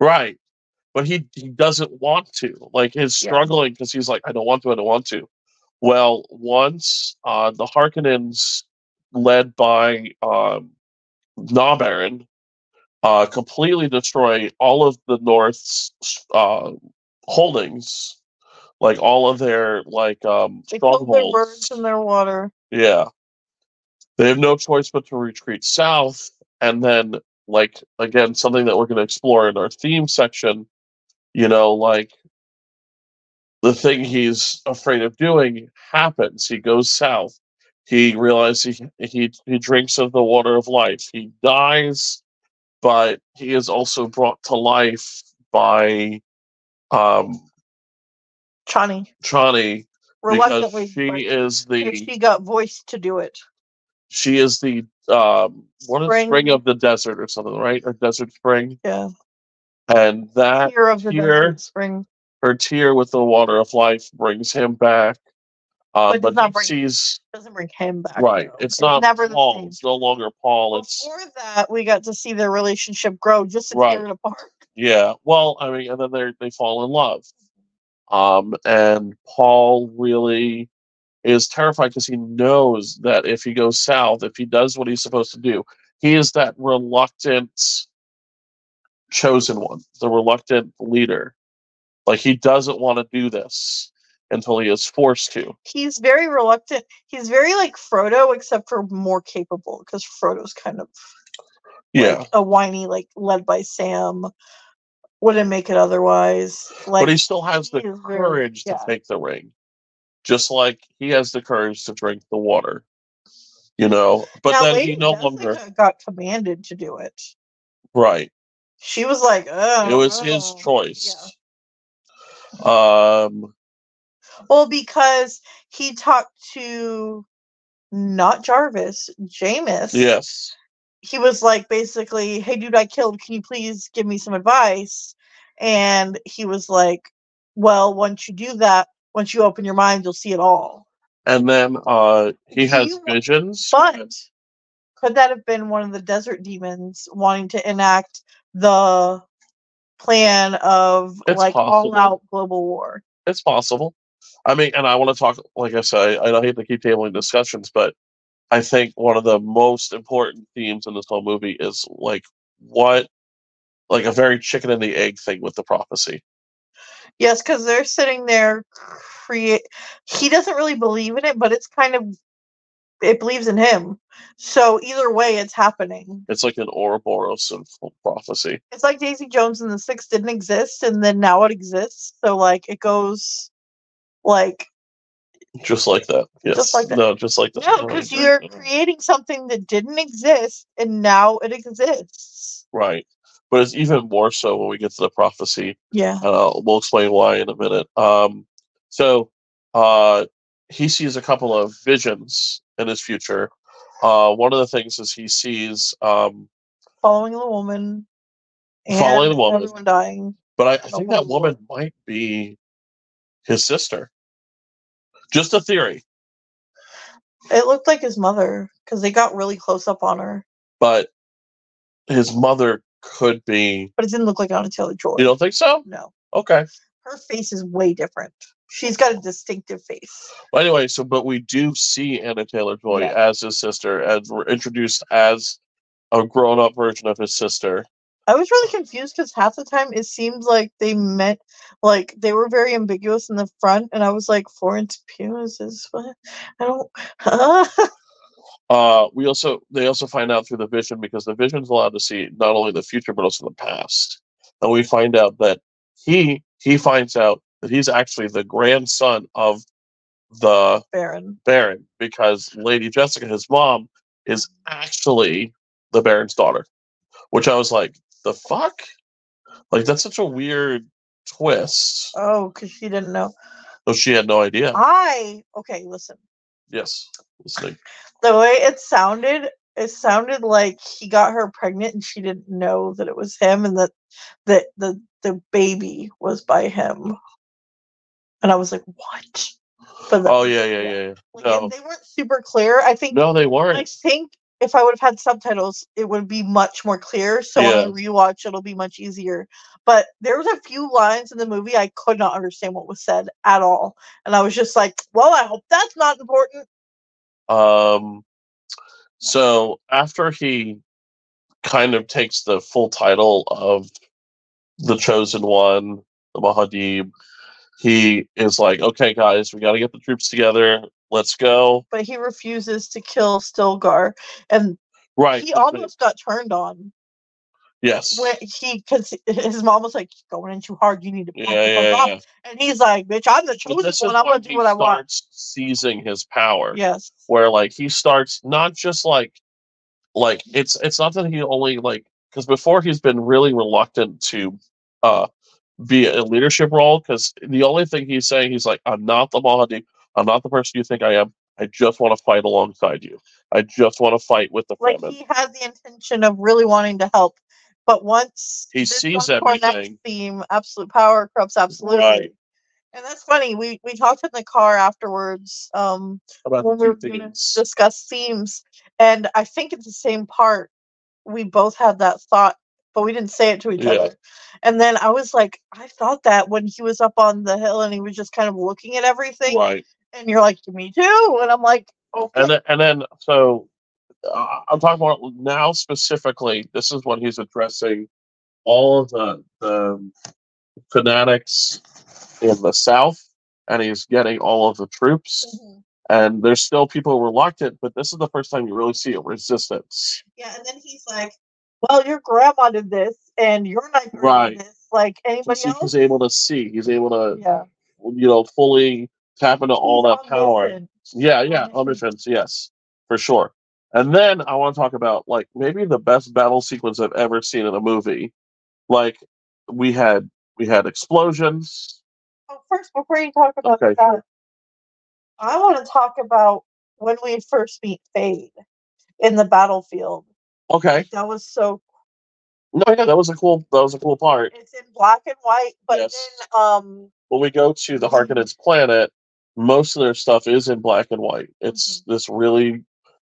Right. But he he doesn't want to. Like he's struggling because he's like, I don't want to, I don't want to. Well, once uh the Harkonnens led by um na-Baron uh completely destroy all of the North's uh holdings, like all of their like um They killed their birds in their water. Yeah. They have no choice but to retreat south. And then, like, again, something that we're going to explore in our theme section, you know, like the thing he's afraid of doing happens. He goes south. He realizes he, he, he drinks of the water of life. He dies, but he is also brought to life by um, Chani. Chani Reluctantly. because she is the she got voice to do it. she is the um what is Spring. spring of the desert or something, right? Or desert spring. Yeah. And that Tear of the tear- spring. her tear with the water of life brings him back. Uh, But but he bring- sees Doesn't bring him back. right. though. It's not never Paul. It's no longer Paul. It's Before that, we got to see their relationship grow just to Right. tear it apart. yeah. Well, I mean, and then they they fall in love. Um, and Paul really is terrified because he knows that if he goes south, if he does what he's supposed to do, he is that reluctant chosen one, the reluctant leader. Like he doesn't want to do this until he is forced to. He's very reluctant. He's very like Frodo, except for more capable because Frodo's kind of Yeah. like, a whiny, like led by Sam. Wouldn't make it otherwise. Like but he still has the he is very- courage to take the ring. Just like he has the courage to drink the water. You know, but Now, then Lady he no longer got commanded to do it. right. She was like, oh, It was his oh." choice. Um Well, because he talked to not Jarvis, Jamis. yes. He was like basically, Hey dude, I killed, can you please give me some advice? And he was like, Well, once you do that, once you open your mind, you'll see it all. And then uh he has you- visions. But could that have been one of the desert demons wanting to enact the plan of It's like all out global war? It's possible. I mean, and I want to talk, like I said, I, I hate to keep tabling discussions, but I think one of the most important themes in this whole movie is like what, like a very chicken and the egg thing with the prophecy. Yes, because they're sitting there create he doesn't really believe in it, but it's kind of it believes in him. So either way it's happening. It's like an Ouroboros of prophecy. It's like Daisy Jones and the Six didn't exist and then now it exists. So like it goes like Just like that. Yes. like that. No, just like that. no, oh, because you're creating something that didn't exist and now it exists. Right. But it's even more so when we get to the prophecy. Yeah. and I'll, we'll explain why in a minute. Um, so uh, he sees a couple of visions in his future. Uh, one of the things is he sees, um, Following the woman. And Following the woman. Dying. but I think that woman might be his sister. Just a theory, It looked like his mother because they got really close up on her, but his mother could be. but it didn't look like Anya Taylor-Joy. You don't think so? No, Okay. her face is way different. She's got a distinctive face. Well, anyway, so but we do see Anya Taylor-Joy Yeah. as his sister, and we're introduced as a grown-up version of his sister. I was really confused because half the time it seemed like they meant like they were very ambiguous in the front, and I was like, Florence Pugh is this what? I don't. (laughs) Huh? Uh, we also they also find out through the vision because the vision's allowed to see not only the future but also the past, and we find out that he he finds out that he's actually the grandson of the Baron. Baron because Lady Jessica, his mom, is actually the Baron's daughter, which I was like, the fuck, like that's such a weird twist. Oh, because she didn't know. So she had no idea. I okay. Listen, Yes, listening. the way it sounded, it sounded like he got her pregnant and she didn't know that it was him, and that that the the baby was by him. And I was like, what? But Oh yeah, yeah, yeah. yeah. No, they weren't super clear. I think no, they weren't. I think if I would have had subtitles, it would be much more clear. So Yeah. on rewatch, it'll be much easier. But there was a few lines in the movie I could not understand what was said at all, and I was just like, "Well, I hope that's not important." Um, so after he kind of takes the full title of the chosen one, the Muad'Dib, he is like, "Okay, guys, we got to get the troops together. Let's go." But he refuses to kill Stilgar, and Right. he almost got turned on yes. when he because his mom was like, "Going in too hard. You need to Yeah, yeah, yeah. And he's like, "Bitch, I'm the chosen one. I'm gonna do what I want." seizing his power. Yes. where like he starts not just like like it's it's not that he only like because before he's been really reluctant to uh be a leadership role because the only thing he's saying he's like i'm not the mahdi i'm not the person you think i am i just want to fight alongside you i just want to fight with the Like he had the intention of really wanting to help, but once He sees comes to our next everything. theme, absolute power corrupts absolutely. Right. And that's funny. We we talked in the car afterwards. Um, about when we were going to themes. discuss themes, and I think it's the same part, we both had that thought, but we didn't say it to each Yeah. other. And then I was like, I thought that when he was up on the hill and he was just kind of looking at everything, right and you're like, me too, and I'm like, okay, and then, and then so uh, I'm talking about now specifically. This is when he's addressing all of the the fanatics in the south, and he's getting all of the troops. Mhm. And there's still people reluctant, but this is the first time you really see a resistance. yeah. And then he's like, well, your grandma did this, and you're not Right. this. Like anybody see, else? he's able to see. He's able to, yeah. you know, fully tap into all that power. Yeah, yeah, Omniscient. omniscience, yes, for sure. And then I want to talk about like maybe the best battle sequence I've ever seen in a movie. Like we had we had explosions. Oh, first, before you talk about Okay, that. I want to talk about when we first meet Feyd in the battlefield. Okay, That was so. no, yeah, that was a cool that was a cool part. It's in black and white, but Yes. then um, When we go to the Harkonnens planet, most of their stuff is in black and white. It's Mm-hmm. this really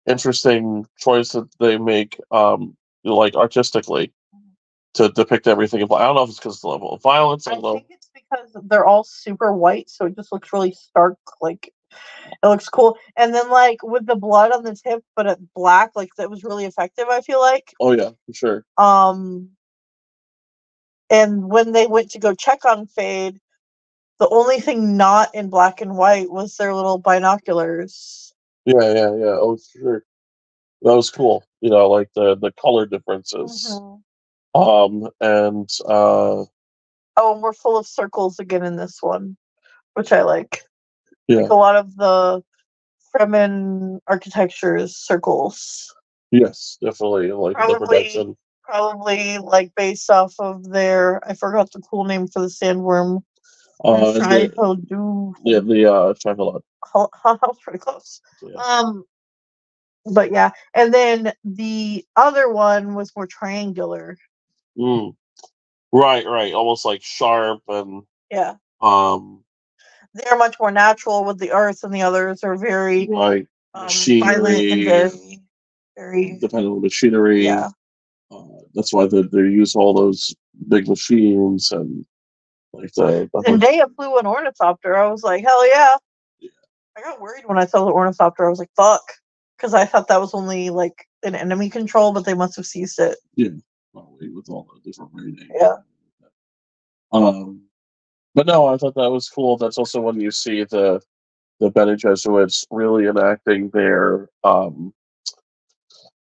interesting choice that they make, um, like artistically, to depict everything in black. I don't know if it's because of the level of violence. I I think it's because they're all super white, so it just looks really stark. Like it looks cool, and then like with the blood on the tip, but it black, like that was really effective. I feel like. Oh yeah, for sure. Um, and when they went to go check on Feyd, the only thing not in black and white was their little binoculars. Yeah, yeah, yeah. Oh, sure. That was cool. You know, like the the color differences. Mhm. Um, and uh, Oh, and we're full of circles again in this one, which I like. Yeah. Like a lot of the Fremen architecture is circles. yes, definitely like the Probably- production. Probably like based off of their I forgot the cool name for the sandworm. Uh, the, Shai-Huldu. yeah, the uh, huh, that was pretty close. Yeah. Um, but yeah, and then the other one was more triangular. Mm. Right, right. Almost like sharp and Yeah, um, they're much more natural with the earth, and the others are very right. um, violent and Machinery. very, very Depending on machinery. yeah. Uh, that's why they they use all those big machines and like Zendaya flew an ornithopter. I was like, hell yeah. Yeah. I got worried when I saw the ornithopter. I was like, fuck, because I thought that was only like an enemy control, but they must have seized it. probably with all the different rating. Yeah. Um, but no, I thought that was cool. That's also when you see the the Bene Gesserits really enacting their. Um,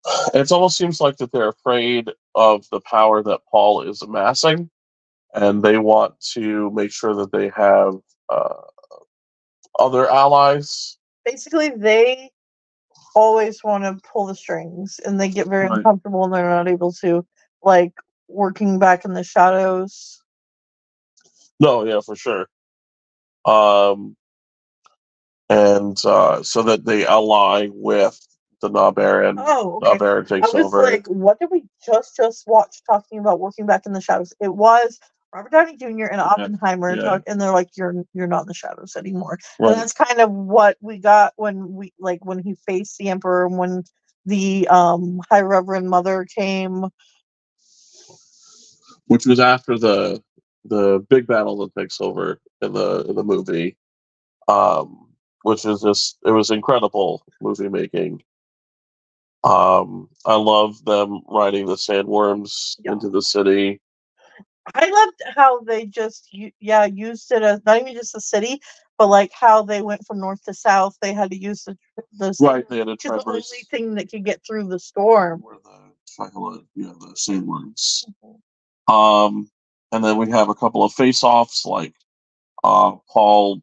(sighs) it almost seems like that they're afraid of the power that Paul is amassing, and they want to make sure that they have uh, other allies. Basically, they always want to pull the strings, and they get very Right. uncomfortable, and they're not able to, like working back in the shadows. No, yeah, for sure. Um, and uh, so that they ally with the na-Baron. Oh, okay. I takes was over. like, what did we just just watch talking about working back in the shadows? It was Robert Downey Jr. and Oppenheimer, yeah. talk, and they're like, "You're you're not in the shadows anymore." right. And that's kind of what we got when we like when he faced the Emperor and when the um High Reverend Mother came. Which was after the the big battle that takes over in the in the movie. Um, which is just it was incredible movie making. Um, I love them riding the sandworms Yeah. into the city. I loved how they just yeah used it as not even just the city, but like how they went from north to south. They had to use the the Right, they had a the only thing that could get through the storm. the Trihela, yeah, the sandworms. Um, and then we have a couple of face-offs, like uh, Paul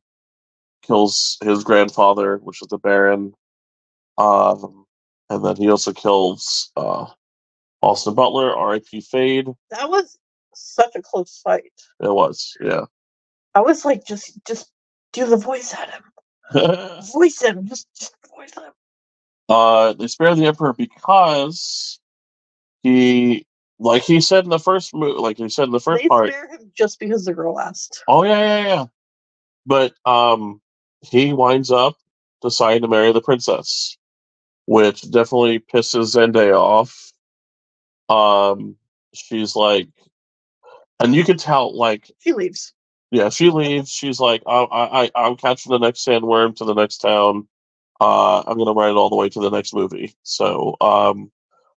kills his grandfather, which is the Baron, um, and then he also kills uh, Austin Butler, R.I.P. Feyd. That was such a close fight. It was, yeah. I was like, just just do the voice at him, (laughs) voice him, just just voice him. uh, they spare the Emperor because he, like he said in the first movie, like he said in the first They part, spare him just because the girl asked. Oh yeah, yeah, yeah. But um he winds up deciding to marry the princess, which definitely pisses Zendaya off. Um she's like and you could tell like She leaves. yeah, she leaves, she's like, I I I- I'm catching the next sandworm to the next town. Uh I'm gonna ride it all the way to the next movie. So um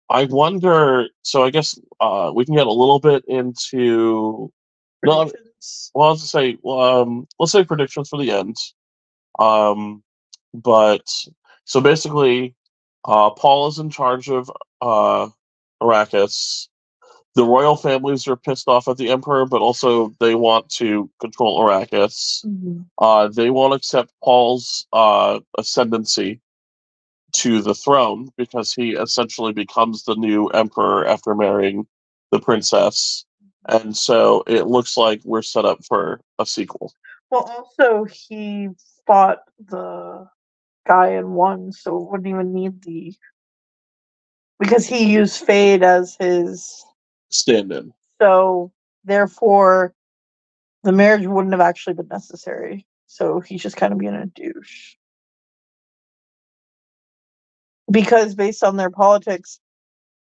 I wonder so I guess uh we can get a little bit into No, Predictions. well, I was to say, um, let's say predictions for the end. Um, but so basically, uh, Paul is in charge of uh, Arrakis. The royal families are pissed off at the emperor, but also they want to control Arrakis. Mhm. Uh, they won't accept Paul's uh, ascendancy to the throne because he essentially becomes the new emperor after marrying the princess. And so it looks like we're set up for a sequel. Well, also he fought the guy and won, so it wouldn't even need the because he used Feyd as his. Stand in. So therefore, the marriage wouldn't have actually been necessary. So he's just kind of being a douche. Because based on their politics,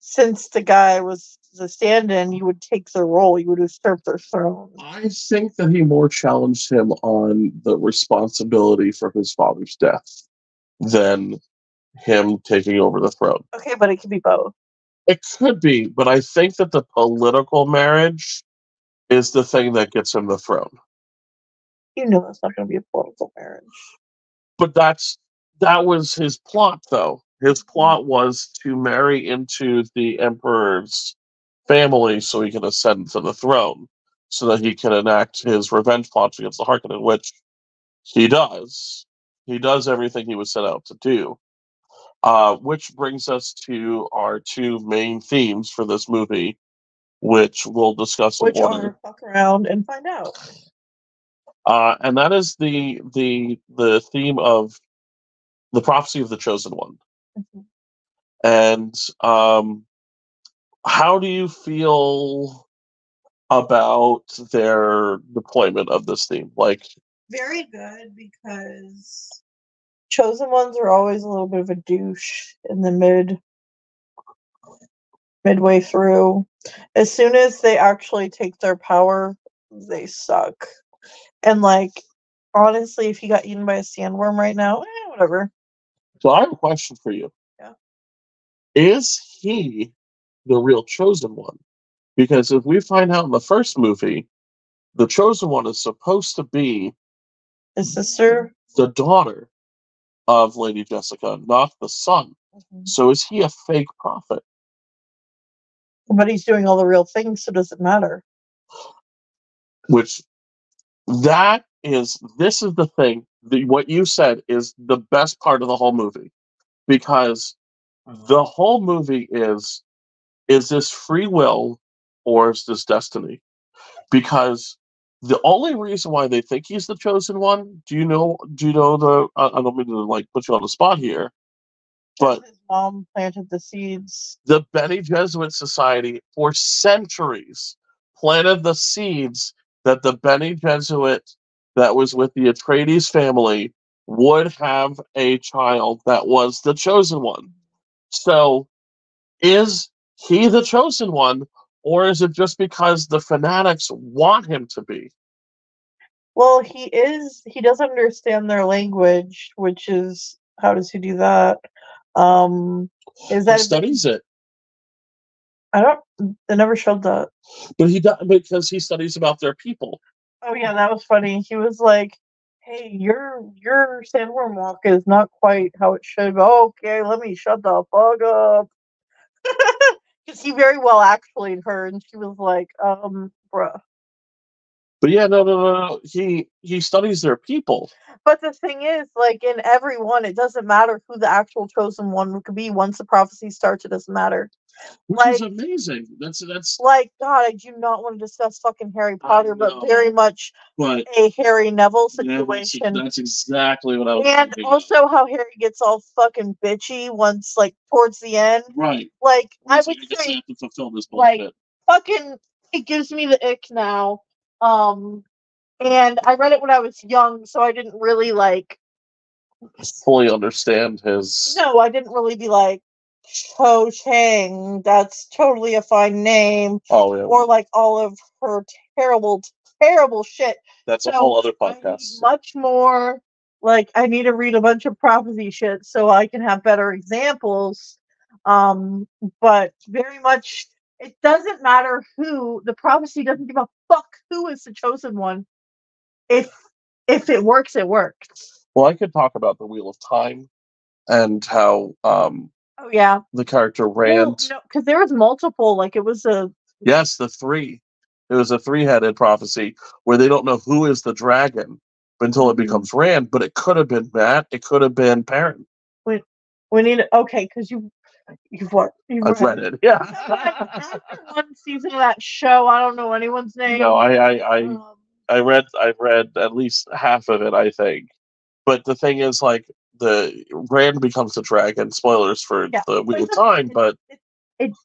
since the guy was the stand-in, you would take their role. You would usurp their throne. I think that he more challenged him on the responsibility for his father's death than him taking over the throne. Okay, but it could be both. It could be, but I think that the political marriage is the thing that gets him the throne. You know that's not going to be a political marriage. But that's that was his plot though. His mm-hmm. plot was to marry into the emperor's family so he can ascend to the throne, so that he can enact his revenge plots against the Harkonnen, which he does. He does everything he was set out to do. Uh, which brings us to our two main themes for this movie, which we'll discuss in Which order. are fuck around and find out. Uh, and that is the the the theme of the prophecy of the chosen one. Mhm. And um, how do you feel about their deployment of this theme? Like, Very good because chosen ones are always a little bit of a douche in the mid midway through. As soon as they actually take their power, they suck. And like honestly, if you got eaten by a sandworm right now, eh, whatever. so I have a question for you. Yeah. Is he the real chosen one? Because if we find out in the first movie, the chosen one is supposed to be His sister. the daughter of Lady Jessica, not the son. Mm-hmm. So is he a fake prophet? But he's doing all the real things, so does it matter? Which that is this is the thing. The, what you said is the best part of the whole movie. Because the whole movie is is this free will or is this destiny? Because the only reason why they think he's the chosen one, do you know do you know the I I don't mean to like put you on the spot here, but his mom planted the seeds. the Bene Gesserit Society for centuries planted the seeds that the Bene Gesserit that was with the Atreides family would have a child that was the chosen one. So, is he the chosen one, or is it just because the fanatics want him to be? Well, he is. He does understand their language, which is how does he do that? Um, is He that studies it. I don't They never showed that. But he does because he studies about their people. Oh yeah, that was funny. He was like, "Hey, your your sandworm walk is not quite how it should." Go. Okay, let me shut the fuck up. (laughs) Because he very well actually her, and she was like, "Um, bruh." But yeah, no, no, no, no. He he studies their people. But the thing is, like in every one, it doesn't matter who the actual chosen one could be. Once the prophecy starts, it doesn't matter. Which is amazing. That's that's Like God, I do not want to discuss fucking Harry Potter, but very much but a Harry Neville yeah, that's, situation. that's exactly what I was and of. also how Harry gets all fucking bitchy once, like towards the end. right. Like I would say, to have to fulfill this like, fucking, it gives me the ick now. Um, and I read it when I was young, so I didn't really like. fully understand his No, I didn't really be like Cho Chang. That's totally a fine name, oh yeah. or like all of her terrible, terrible shit. that's a whole other podcast. much more like I need to read a bunch of prophecy shit so I can have better examples. Um, but very much it doesn't matter who the prophecy doesn't give a fuck who is the chosen one. If if it works, it works. Well, I could talk about the Wheel of Time and how um Oh yeah, the character Rand no, because there was multiple. Like it was a Yes, the three. It was a three-headed prophecy where they don't know who is the dragon until it Mhm. becomes Rand, but it could have been Mat. It could have been Perrin. we we need okay because you you've what you've I've read it. Yeah. after one season of that show, I don't know anyone's name. no, I, I, I, um, I read, I read at least half of it. I think, but the thing is, like, the Rand becomes the dragon. Spoilers for Yeah, the Wheel of it's- Time, but it's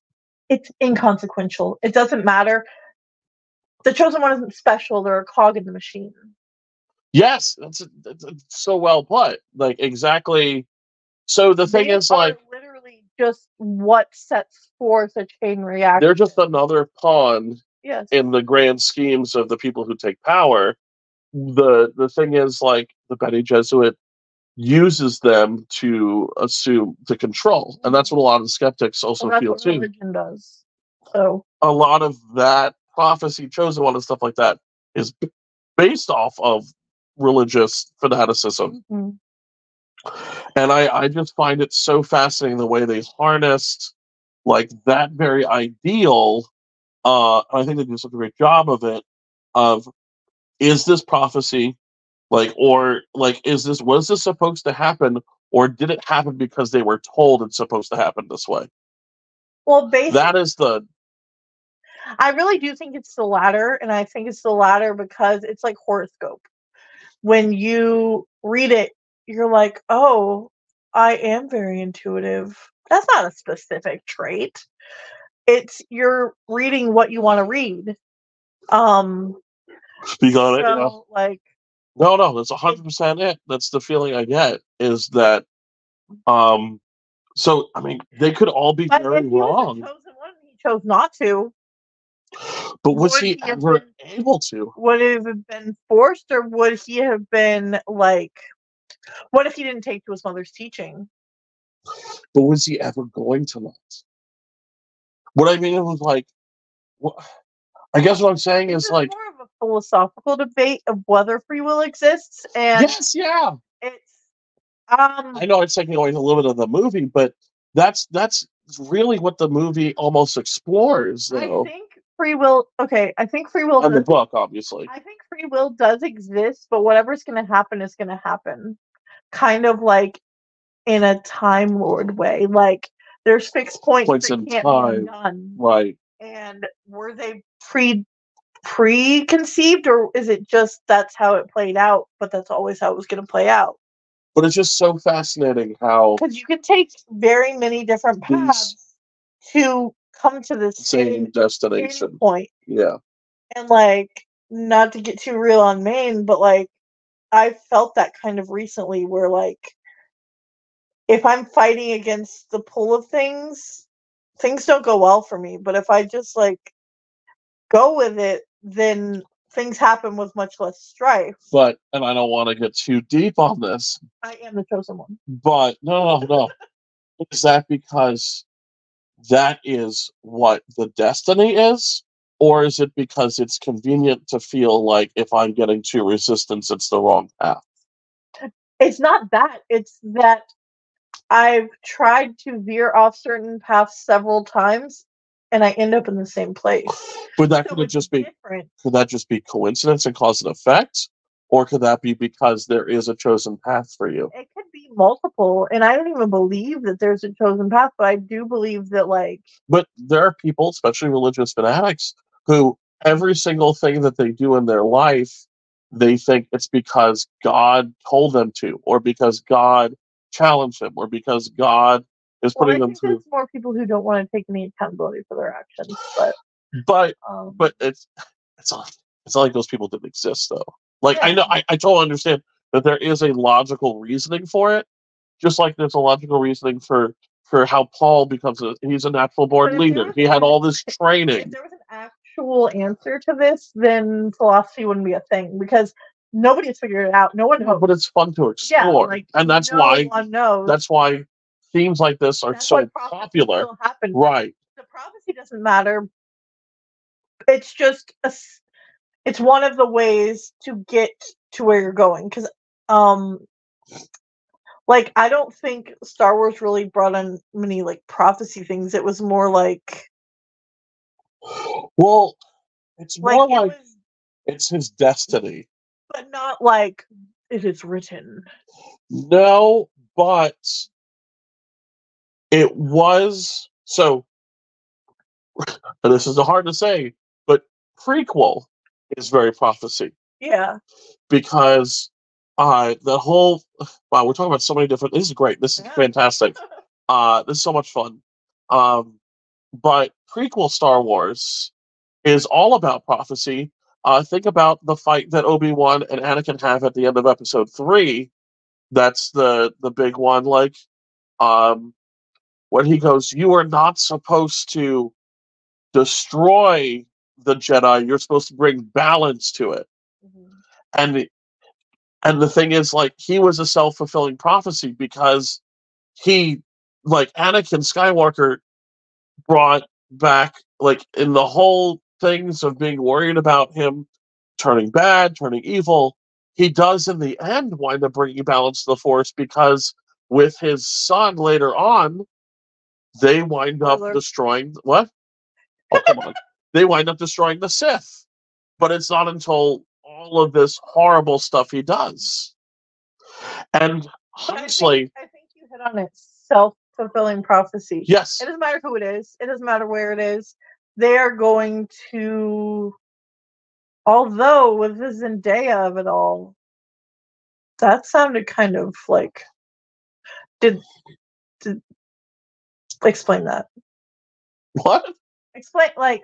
it's inconsequential. It doesn't matter. The chosen one isn't special. They're a cog in the machine. yes, that's, that's that's so well put. Like exactly. So the thing They is, like, literally just what sets forth a chain reaction. they're just another pawn yes. in the grand schemes of the people who take power, the the thing is like the Bene Gesserit uses them to assume to control, and that's what a lot of skeptics also Well, feel too. religion does. So A lot of that prophecy, chosen one, and stuff like that is based off of religious fanaticism, mhm. and I I just find it so fascinating the way they harnessed like that very ideal. Uh, I think they do such a great job of it. Of is this prophecy like or like is this was this supposed to happen or did it happen because they were told it's supposed to happen this way well, basically, that is the I really do think it's the latter, and I think it's the latter because it's like horoscope. When you read it, you're like, "Oh, I am very intuitive." That's not a specific trait. It's you're reading what you want to read. Um, speak on it so, know? like, no no that's 100% it that's the feeling i get is that um so i mean they could all be but very wrong one, he chose not to. but was would he he ever been- able to Would it have been forced, or would he have been like? What if he didn't take to his mother's teaching? but was he ever going to not what i mean was like what i guess what i'm saying This is like more of a philosophical debate of whether free will exists, and yes yeah it's um I know it's taking away a little bit of the movie, but that's that's really what the movie almost explores, I think free will. Okay, I think free will. And the book, obviously. I think free will does exist, but whatever's going to happen is going to happen. Kind of like in a time lord way, like there's fixed points, Points that in can't time. be done. Right. And were they pre preconceived, or is it just that's how it played out? But that's always how it was going to play out. But it's just so fascinating how because you can take very many different paths to come to the same same destination. point. Yeah. And like, not to get too real on Maine, but like, I felt that kind of recently, where like, if I'm fighting against the pull of things, things don't go well for me. But if I just like go with it, then things happen with much less strife. But and I don't want to get too deep on this, I am the chosen one. but no, no, no. (laughs) Is that because that is what the destiny is? Or is it because it's convenient to feel like if I'm getting too resistance, it's the wrong path? It's not that. It's that I've tried to veer off certain paths several times and I end up in the same place. Would that So could it just be different. could that just be coincidence and cause and effect? Or could that be because there is a chosen path for you? It could be multiple, and I don't even believe that there's a chosen path, but I do believe that like But there are people, especially religious fanatics, who every single thing that they do in their life, they think it's because God told them to, or because God challenged them, or because God is well, I them think through. there's more people who don't want to take any accountability for their actions, but But um, but it's it's not it's not like those people didn't exist though. Like I know I, I totally understand that there is a logical reasoning for it, just like there's a logical reasoning for for how Paul becomes a he's a natural born leader. was He had all this training. if there was an actual answer to this, then philosophy wouldn't be a thing because nobody has figured it out. No one knows. But it's fun to yeah, explore. like and that's no why one knows. that's why themes like this are That's so popular. Right. the prophecy doesn't matter. It's just a, it's one of the ways to get to where you're going because um like I don't think Star Wars really brought on many like prophecy things. It was more like Well, it's like more it like was it's his destiny. but not like it is written. No, but it was so. This is hard to say, but prequel is very prophecy Yeah. because uh the whole wow we're talking about so many different. This is great. This is Yeah. fantastic. (laughs) Uh, this is so much fun. Um, but prequel Star Wars is all about prophecy. Uh, think about the fight that Obi Wan and Anakin have at the end of Episode Three. That's the the big one. Like, um, when he goes, "You are not supposed to destroy the Jedi. You're supposed to bring balance to it." Mm-hmm. And and the thing is, like, he was a self fulfilling prophecy because he, like, Anakin Skywalker, brought back like in the whole things of being worried about him turning bad, turning evil, he does in the end wind up bringing balance to the force because with his son later on, they wind up destroying what? Oh come on. They wind up destroying the Sith. But it's not until all of this horrible stuff he does. And But I honestly, think, I think you hit on it. Self fulfilling prophecy. yes. It doesn't matter who it is. It doesn't matter where it is. They are going to, although with the Zendaya of it all, that sounded kind of like. Did, did explain that? What? Explain like.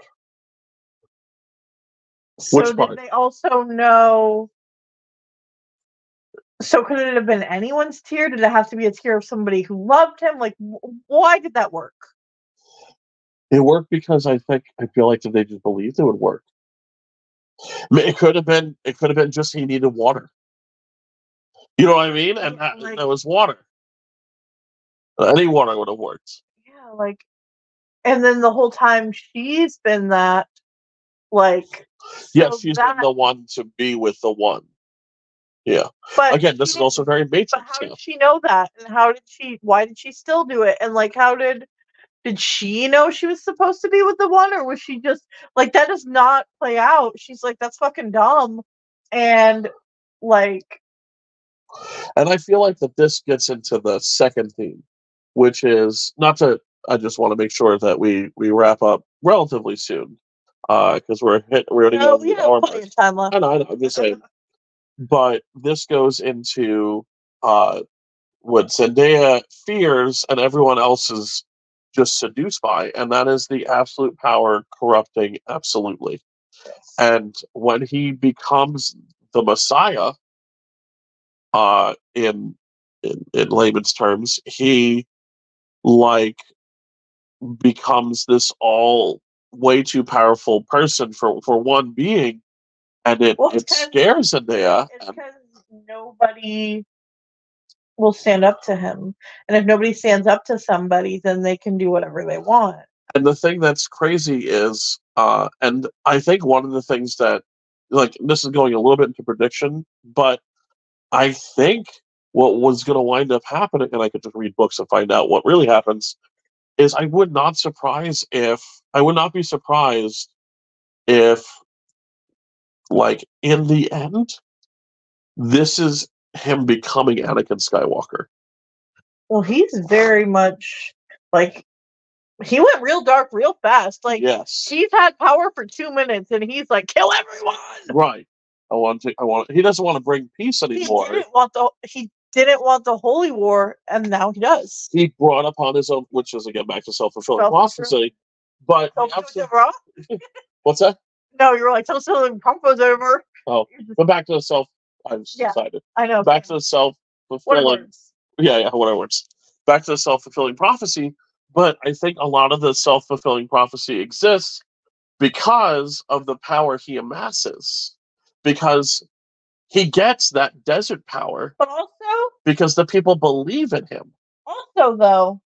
So Which did part? they also know? So could it have been anyone's tear? Did it have to be a tear of somebody who loved him? Like, wh- why did that work? It worked because I think I feel like that they just believed it would work. I mean, It could have been. It could have been just he needed water. You know what I mean? And that, Like- that was water. Any water would have worked. Yeah, like, and then the whole time she's been that, like, Yes, so she's that- been the one to be with the one. Yeah. But Again, this is also very didn't- But how Yeah. did she know that? And how did she? Why did she still do it? And like, how did? Did she know she was supposed to be with the one, or was she just like that? Does not play out. She's like, that's fucking dumb, and like, And I feel like that this gets into the second theme, which is not to. I just want to make sure that we we wrap up relatively soon, because we're hit. We're already oh, on you the know, hour plenty of time left. I know, I know. I'm just saying. (laughs) But this goes into uh, what Zendaya fears and everyone else is just seduced by, and that is the absolute power corrupting absolutely. And when he becomes the Messiah, uh, in, in in layman's terms, he like becomes this all way too powerful person for for one being, and it, Well, it scares Zendaya. It's and- because nobody will stand up to him, and if nobody stands up to somebody, then they can do whatever they want. And the thing that's crazy is, uh, and I think one of the things that, like, this is going a little bit into prediction, but I think what was going to wind up happening, and I could just read books and find out what really happens, is I would not surprise if I would not be surprised if, like, in the end, this is him becoming Anakin Skywalker. Well, he's very much like he went real dark real fast. Like Yes. he's had power for two minutes and he's like, kill everyone. Right. I want to. I want. He doesn't want to bring peace anymore. He didn't want the he didn't want the holy war, and now he does. He brought upon his own, which is again back to self fulfilling prophecy. But what's absolutely- (laughs) what's that? No, you were like, tell us the propos over. Oh, But back to the self. I've Yeah. decided. I know. Back to the self what fulfilling. words? Yeah, yeah, whatever works. Back to the self fulfilling prophecy. But I think a lot of the self fulfilling prophecy exists because of the power he amasses. Because he gets that desert power But also, because the people believe in him. also though,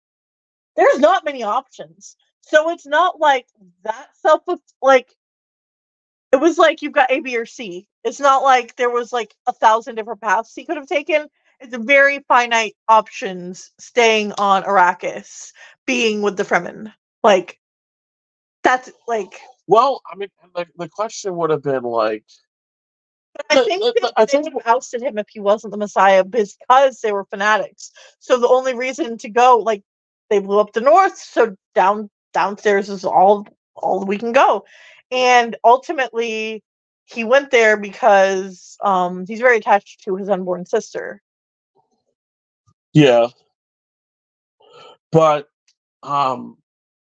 there's not many options. So it's not like that self like it was like you've got A, B, or C. It's not like there was like a thousand different paths he could have taken. It's a very finite options staying on Arrakis, being with the Fremen. Like that's like Well, I mean, the, the question would have been like, I think the- they, the- I they think- would have ousted him if he wasn't the Messiah because they were fanatics. So the only reason to go, like, they blew up the north, so down downstairs is all all we can go. And ultimately, he went there because um, he's very attached to his unborn sister. yeah. But, um,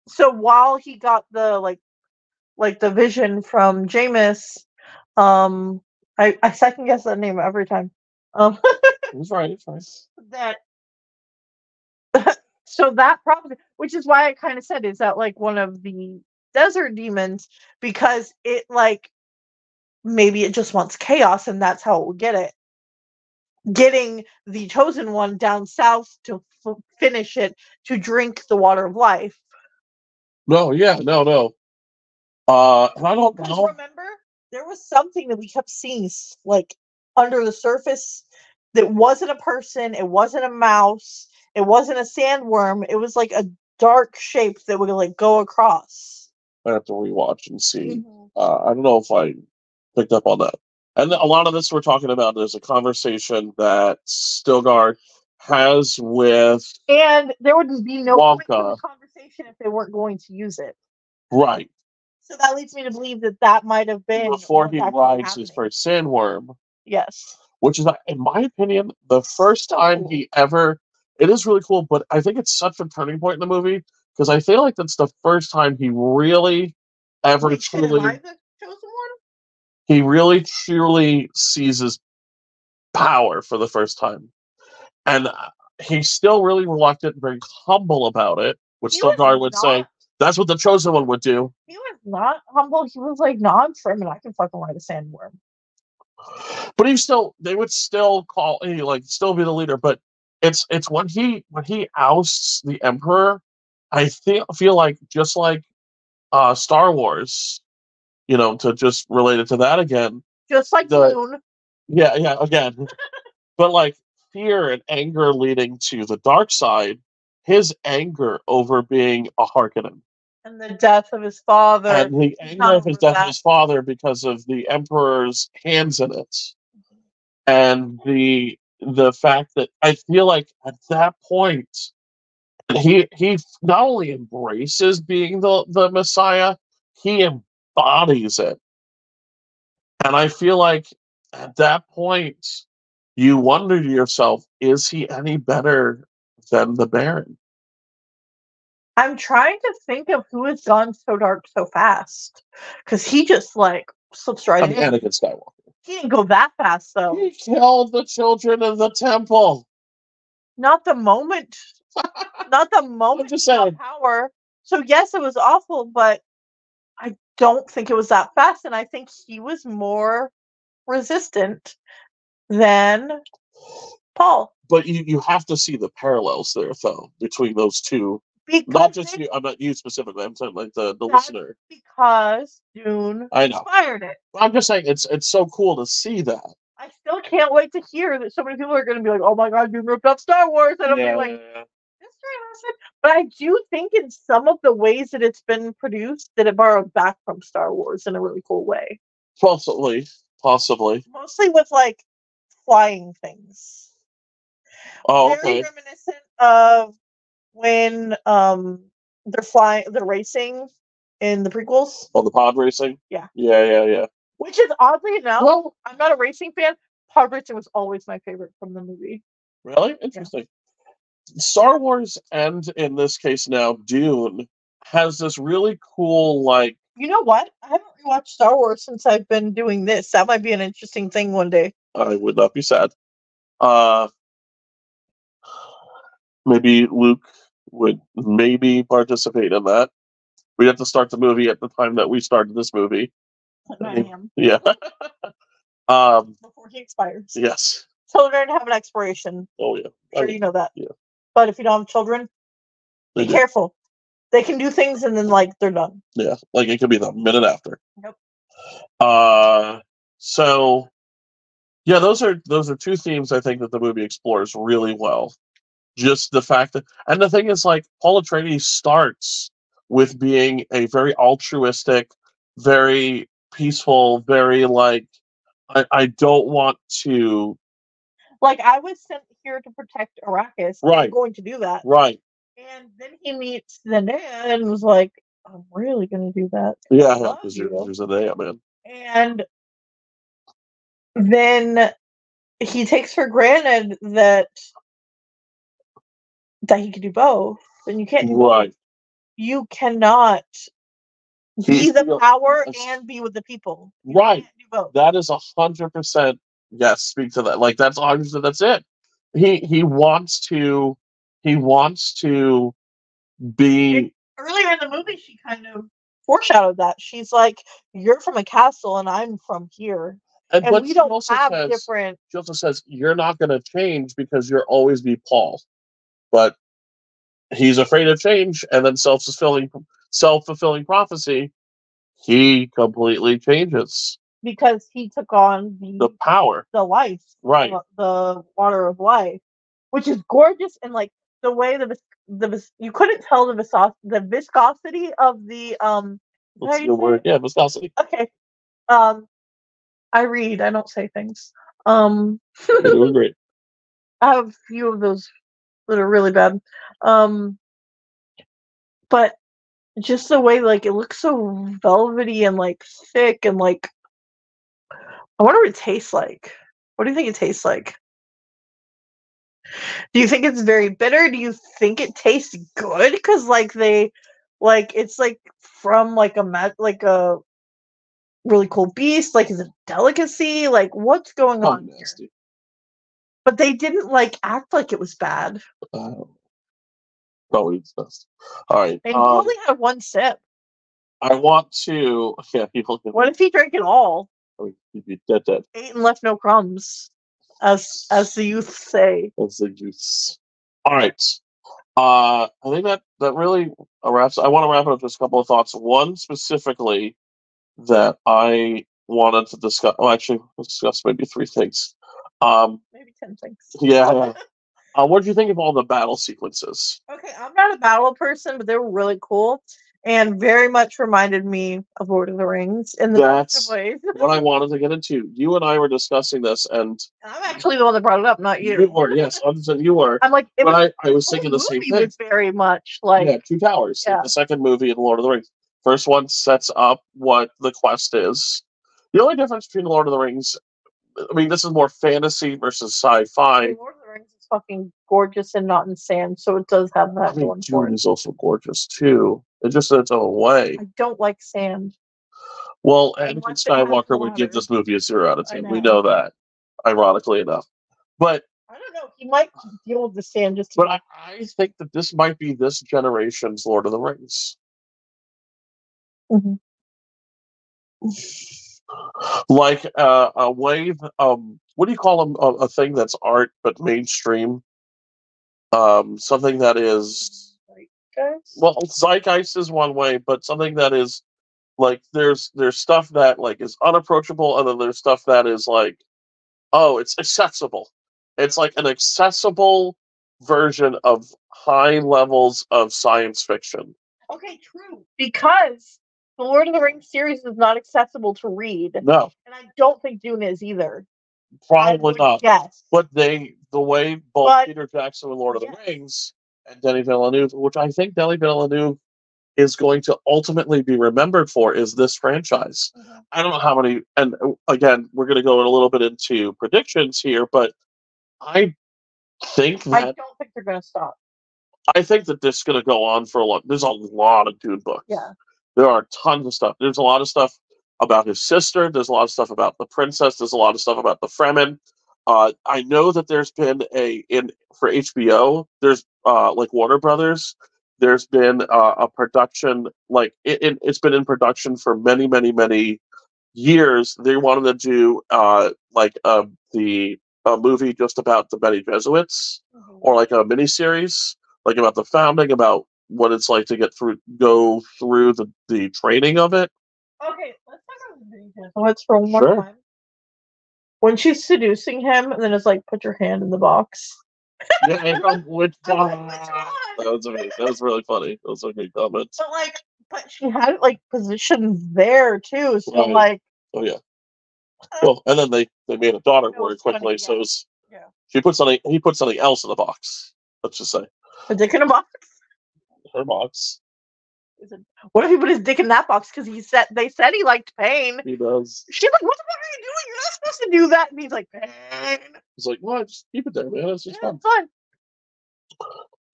So while he got the like like the vision from Jamis, um, I, I second guess that name every time. Um, he's right, right. that (laughs) so that probably which is why i kind of said is that like one of the desert demons because it like maybe it just wants chaos and that's how it will get it getting the chosen one down south to f- finish it to drink the water of life No, yeah, no, no. Uh, I don't know. remember there was something that we kept seeing like under the surface that wasn't a person it wasn't a mouse it wasn't a sandworm it was like a dark shape that would like go across I have to rewatch and see. Mhm. Uh, I don't know if I picked up on that. And a lot of this we're talking about is a conversation that Stilgar has with and there would be no Wonka. conversation if they weren't going to use it right so that leads me to believe that that might have been before he rides his first sandworm, yes which is, in my opinion, the first time he ever. It is really cool, but I think it's such a turning point in the movie because I feel like that's the first time he really ever Wait, truly I the chosen one he really truly sees his power for the first time. And uh, he's still really reluctant and very humble about it, which He would say that's what the chosen one would do. he was not humble he was like no i'm Fremen. i can fucking ride a sandworm But he still they would still call he like still be the leader. But it's it's when he when he ousts the Emperor, I feel feel like just like uh Star Wars, you know, to just relate it to that again, just like The- Dune. Yeah, yeah, again. but like fear and anger leading to the dark side, his anger over being a Harkonnen. And the death of his father. And the anger of his death that. of his father because of the Emperor's hands in it. And the the fact that I feel like at that point he he not only embraces being the, the Messiah, he embodies it. And I feel like at that point, you wonder to yourself, is he any better than the Baron? I'm trying to think of who has gone so dark so fast, because he just like slips right I mean, in. Anakin Skywalker. He didn't go that fast though. He killed the children of the temple. Not the moment. (laughs) Not the moment. just he got saying. Power. So yes, it was awful, but I don't think it was that fast, and I think he was more resistant than Paul. But you, you have to see the parallels there, though, between those two because Not just you. I'm not you specifically. I'm saying like the the That's- listener. because Dune I know. inspired it. I'm just saying it's it's so cool to see that. I still can't wait to hear that so many people are going to be like, "Oh my god, Dune ripped off Star Wars," and I'm Yeah, like, yeah, yeah. "History. But I do think in some of the ways that it's been produced, that it borrowed back from Star Wars in a really cool way. possibly, possibly. Mostly with like flying things. Oh, very okay. reminiscent of when um they're flying they're racing in the prequels Oh, the pod racing. Yeah. Yeah, yeah, yeah. which is oddly enough Well, i'm not a racing fan pod racing was always my favorite from the movie really interesting. Star Wars and in this case now Dune has this really cool like you know what i haven't rewatched star wars since i've been doing this that might be an interesting thing one day I would not be sad. Uh (sighs) maybe Luke would maybe participate in that. We have to start the movie at the time that we started this movie. at 9 a.m. Yeah. (laughs) um before he expires yes. children have an expiration Oh yeah. I sure mean, you know that yeah. but if you don't have children they be do. careful they can do things and then like they're done Yeah, like it could be the minute after. Yep. Uh, so yeah, those are those are two themes I think that the movie explores really well. Just the fact that, and the thing is, like Paul Atreides starts with being a very altruistic, very peaceful, very like I, I don't want to like i was sent here to protect arrakis i'm Right. going to do that right. And then he meets Zendaya and was like, I'm really gonna do that. Yeah, because you're, you. you're Zendaya, man. And then he takes for granted that that he can do both. And you can't do both. You cannot be He- the power and be with the people. You Right. can't do both. That is a hundred percent yes. Speak to that. Like that's obviously. That's it. He he wants to he wants to be Earlier in the movie she kind of foreshadowed that. She's like, You're from a castle and I'm from here. and, And we don't have says different she also says you're not going to change because you'll always be Paul, but he's afraid of change and then self fulfilling self fulfilling prophecy. He completely changes because he took on the the power. the life, Right. the, the water of life, which is gorgeous and like the way the the you couldn't tell the visos- the viscosity of the um. how That's do a you good say word. it? Yeah, viscosity. Okay, um, I read. I don't say things. Um, (laughs) You're doing great. I have a few of those that are really bad. Um, but just the way like it looks so velvety and like thick and like I wonder what it tastes like. What do you think it tastes like? Do you think it's very bitter? Do you think it tastes good? Because like they, like it's like from like a like a really cool beast. Like is it a delicacy? Like what's going on here? nasty. But they didn't like act like it was bad. Uh, probably it's best. All right. They um, only had one sip. I want to. (laughs) Yeah, people can. What if he drank it all, You'd be dead, dead. ate and left no crumbs, as as the youth say? That's the use. All right. Uh, I think that that really wraps. I want to wrap it up with just a couple of thoughts. One specifically that I wanted to discuss. Well, actually, discuss maybe three things. Um, Maybe ten things. yeah. (laughs) Uh, what did you think of all the battle sequences? Okay, I'm not a battle person, but they were really cool and very much reminded me of Lord of the Rings in the best That's of ways. (laughs) what I wanted to get into. You and I were discussing this, and I'm actually the one that brought it up, not you. you were yes, you were. I'm like, it But was, I, I was thinking the same thing. was very much like yeah, Two Towers. Yeah. the second movie in Lord of the Rings. First one sets up what the quest is. The only difference between Lord of the Rings, I mean, this is more fantasy versus sci-fi. Lord of the Rings is fucking gorgeous and not in sand, so it does have I that mean, going for Dune it. is also gorgeous too. It's just its own way. I don't like sand. Well, I Anakin want to have Skywalker would give this movie a zero out of I ten. We know. know that, ironically enough. But I don't know. He might deal with the sand just. to but I, I think that this might be this generation's Lord of the Rings. Mhm. Like uh, a wave um what do you call them a, a thing that's art but mainstream um something that is Like, zeitgeist. well zeitgeist is one way but something that is like there's there's stuff that like is unapproachable and then there's stuff that is like oh it's accessible it's like an accessible version of high levels of science fiction Okay, true. Because the Lord of the Rings series is not accessible to read, no and I don't think Dune is either. Probably not Guess. but they the way both But- peter jackson and lord of the Yes. rings and denis villeneuve which i think denis villeneuve is going to ultimately be remembered for is this franchise Mhm. I don't know how many, and uh, again, we're going to go a little bit into predictions here, but I think that, I don't think they're going to stop. I think that this is going to go on for a long. There's a lot of Dune books. Yeah. There are tons of stuff. There's a lot of stuff about his sister. There's a lot of stuff about the princess. There's a lot of stuff about the Fremen. Uh, I know that there's been a in for HBO. There's uh, like Warner Brothers. There's been uh, a production like it, it, it's been in production for many, many, many years. They wanted to do uh, like uh, the a movie just about the Bene Gesserits or like a mini series, like about the founding, about what it's like to get through, go through the the training of it. Okay, let's talk about the. Let's one more Sure. time. When she's seducing him, and then it's like, put your hand in the box. Yeah, (laughs) which one. That was amazing. That was really funny. Those are good comments. But like, but she had it like positioned there too. So Right. like, Oh yeah. Well, and then they they made a daughter very was funny, quickly. So yeah. it's, Yeah. she put something. He put something else in the box. Let's just say a dick in a box. Her box. What if he put his dick in that box because he said they said he liked pain? He does. She's like, "What the fuck are you doing? You're not supposed to do that." And he's like, "Pain." He's like, what? Just keep it there, man. It's just Yeah, fun. it's fine.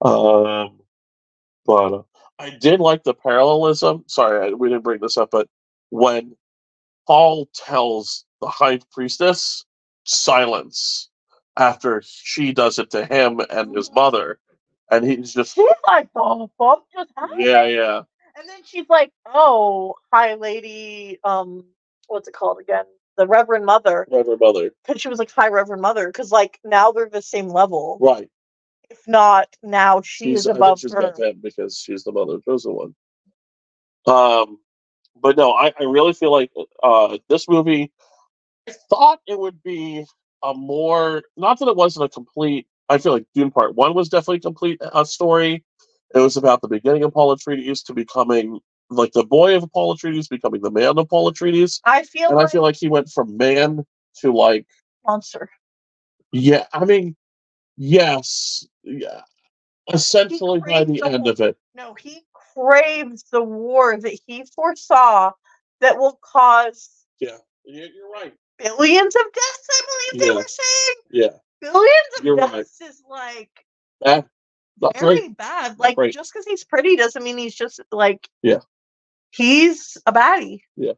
Um, but uh, I did like the parallelism. Sorry, I, we didn't bring this up, but when Paul tells the high priestess silence after she does it to him and his mother, and he's just She's like, "Oh, just happened." yeah, yeah, And then she's like, "Oh, hi, lady. Um, what's it called again? The Reverend Mother." Reverend Mother, Because she was like, "Hi, Reverend Mother." Because like now they're the same level. right? If not, now she She's is above she's her. because she's the mother chosen one. Um, but no, I, I really feel like uh this movie. I thought it would be a more not that it wasn't a complete. I feel like Dune Part One was definitely a complete uh, story. It was about the beginning of Paul Atreides to becoming like the boy of Paul Atreides becoming the man of Paul Atreides, I feel and I like feel like he went from man to like monster. yeah. I mean, yes, yeah. Essentially, by the the end whole- of it, No, he craves the war that he foresaw that will cause yeah, you- you're right. billions of deaths. I believe they were saying Yeah, billions of You're right. deaths is like that, that's very right. bad. Like right. just because he's pretty doesn't mean he's just like Yeah. He's a baddie. Yeah.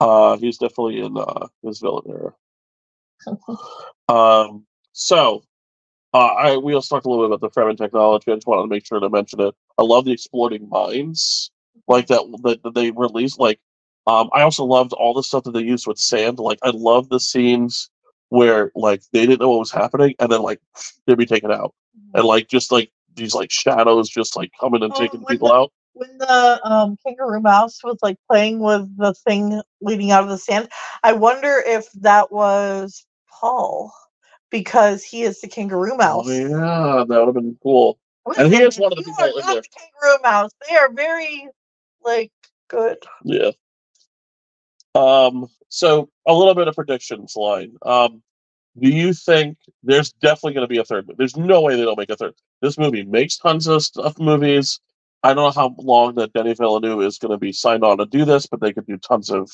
Uh, he's definitely in uh, his villain era. Um, so, uh, I we also talked a little bit about the Fremen technology. I just wanted to make sure to mention it. I love the exploding mines, like that that, that they released. Like, um, I also loved all the stuff that they used with sand. Like, I love the scenes where like they didn't know what was happening, and then like they'd be taken out, and like just like these like shadows just like coming and Oh, taking people the- out. when the um, kangaroo mouse was like playing with the thing leading out of the sand, I wonder if that was Paul because he is the kangaroo mouse. Oh yeah, that would have been cool. And he is one of the people in there. the kangaroo mouse. They are very like good. Yeah. Um, so a little bit of predictions line. Um, do you think there's definitely going to be a third? There's no way they don't make a third. This movie makes tons of stuff movies. I don't know how long that Denis Villeneuve is going to be signed on to do this, but they could do tons of.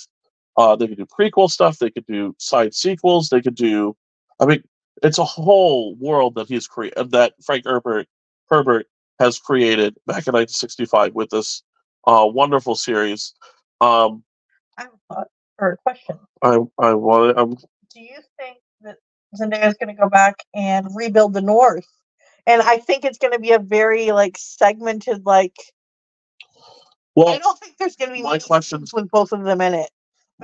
Uh, they could do prequel stuff. They could do side sequels. They could do. I mean, it's a whole world that he's created. That Frank Herbert Herbert has created back in 1965 with this uh, wonderful series. Um, or a question. I I want I'm Do you think that Zendaya is going to go back and rebuild the North? And I think it's going to be a very like segmented like. Well, I don't think there's going to be my question- with both of them in it.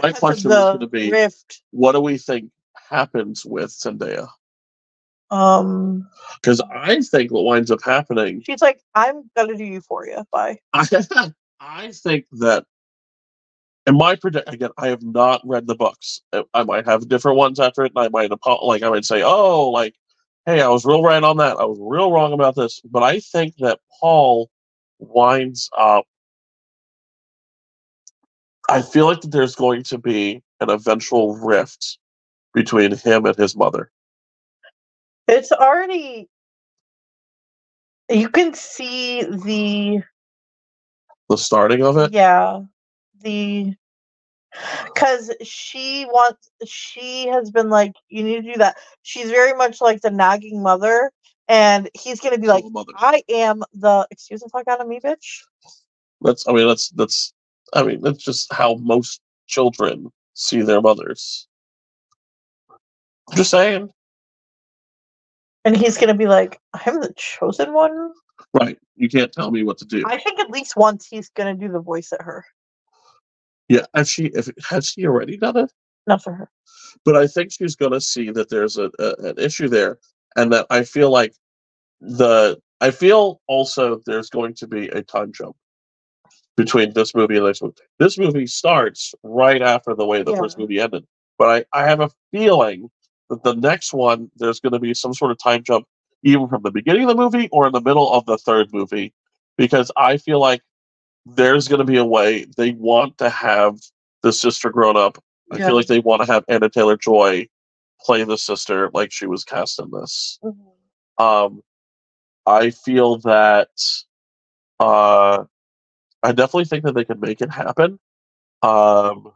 My question is gonna be- rift. What do we think happens with Zendaya? Um, Because I think what winds up happening, she's like, I'm gonna do Euphoria. Bye. I, (laughs) I think that in my predict again, I have not read the books. I- might have different ones after it, and I might like I might say, oh, like, hey, I was real right on that. I was real wrong about this. But I think that Paul winds up. I feel like that there's going to be an eventual rift between him and his mother. It's already. You can see the The starting of it. yeah the because she wants she has been like you need to do that she's very much like the nagging mother and he's gonna be like i am the excuse the fuck out of me bitch That's I mean that's that's I mean that's just how most children see their mothers. Just saying. and he's gonna be like i'm the chosen one Right. You can't tell me what to do. i think at least once he's gonna do the voice at her yeah. Has she if has she already done it? not for her But I think she's gonna see that there's a, a an issue there and that I feel like the I feel also there's going to be a time jump between this movie and the next movie. This movie starts right after the way the Yeah. first movie ended. But I, I have a feeling that the next one there's gonna be some sort of time jump even from the beginning of the movie or in the middle of the third movie. Because I feel like there's gonna be a way they want to have the sister grown up. I Yeah. feel like they want to have Anya Taylor-Joy play the sister like she was cast in this. Um, I feel that uh, I definitely think that they could make it happen. Um,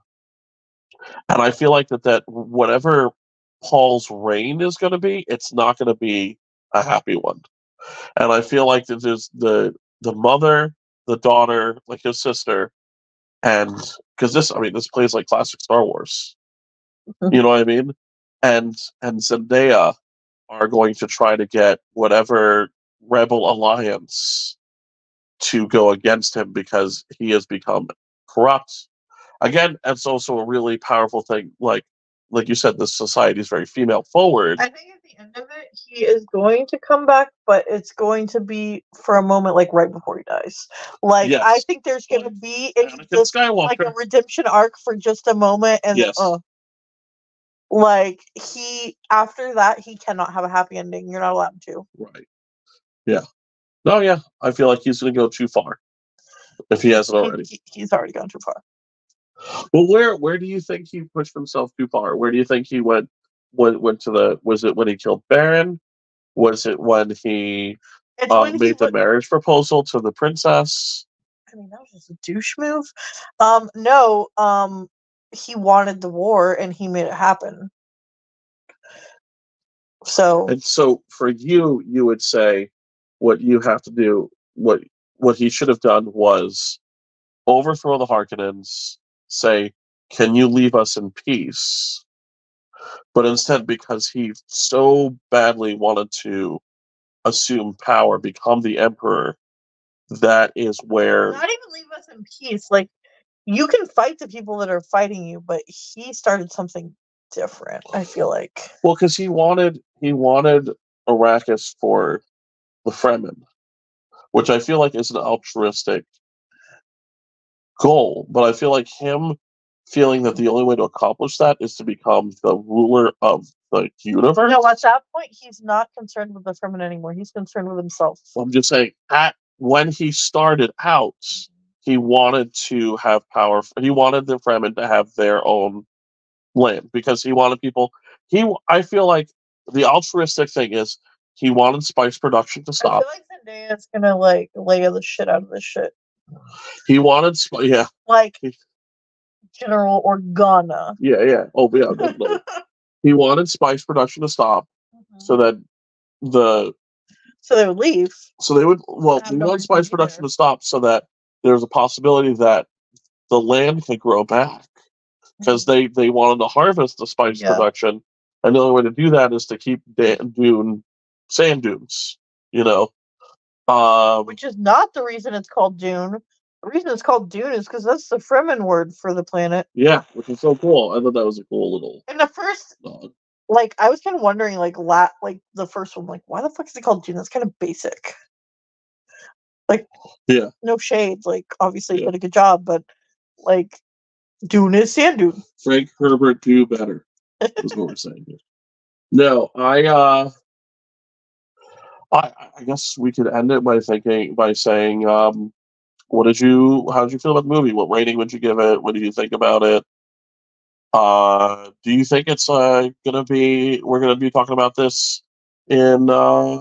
and I feel like that that whatever Paul's reign is going to be, it's not going to be a happy one. And I feel like that there's the the mother, the daughter, like his sister, and because this, I mean, this plays like classic Star Wars. Mhm. You know what I mean? And and Zendaya are going to try to get whatever rebel alliance to go against him because he has become corrupt. Again, it's also a really powerful thing. Like like you said, the society is very female forward. I think at the end of it, he is going to come back, but it's going to be for a moment, like right before he dies. Like I think there's going to be just like a redemption arc for just a moment, and Yes. uh, like he after that he cannot have a happy ending. You're not allowed to. Right. Yeah. No, yeah. I feel like he's going to go too far if he hasn't already. he- he's already gone too far. Well, where where do you think he pushed himself too far? Where do you think he went went went to the? Was it when he killed Baron? Was it when he uh, when he made the wa- marriage proposal to the princess? I mean, that was just a douche move. Um, no, um, he wanted the war and he made it happen. So And so for you, you would say what you have to do, what what he should have done was overthrow the Harkonnens, say, "Can you leave us in peace?" But instead, because he so badly wanted to assume power, become the emperor, that is where not even leave us in peace. Like you can fight the people that are fighting you, but he started something different. I feel like. well, because he wanted he wanted Arrakis for the Fremen, which I feel like is an altruistic goal. But I feel like him feeling that the only way to accomplish that is to become the ruler of the universe. No, at that point, he's not concerned with the Fremen anymore. He's concerned with himself. I'm just saying, at when he started out, mm-hmm. he wanted to have power. He wanted the Fremen to have their own land because he wanted people. He, I feel like the altruistic thing is he wanted spice production to stop. I feel like Zendaya's gonna like lay all the shit out of this shit, He wanted, sp- yeah, like General Organa. yeah, yeah. Oh, yeah. definitely. (laughs) he wanted spice production to stop so mm-hmm. that the so they would leave. so they would well Have we no want reason spice to be production there. to stop so that there's a possibility that the land could grow back because mm-hmm. they they wanted to harvest the spice Yeah. production and the only way to do that is to keep da- dune sand dunes you know um which is not the reason it's called Dune. The reason it's called Dune is because that's the Fremen word for the planet. yeah which is so cool i thought that was a cool little In the first like I was kind of wondering, like la- like the first one, like why the fuck is it called Dune? That's kind of basic. Like, Yeah. no shade. Like, obviously you did a good job, but like, Dune is sand dune. Frank Herbert do better. Is what we're saying here. No, I uh I I guess we could end it by thinking by saying, um what did you how did you feel about the movie? What rating would you give it? What do you think about it? Uh do you think it's uh gonna be we're gonna be talking about this in uh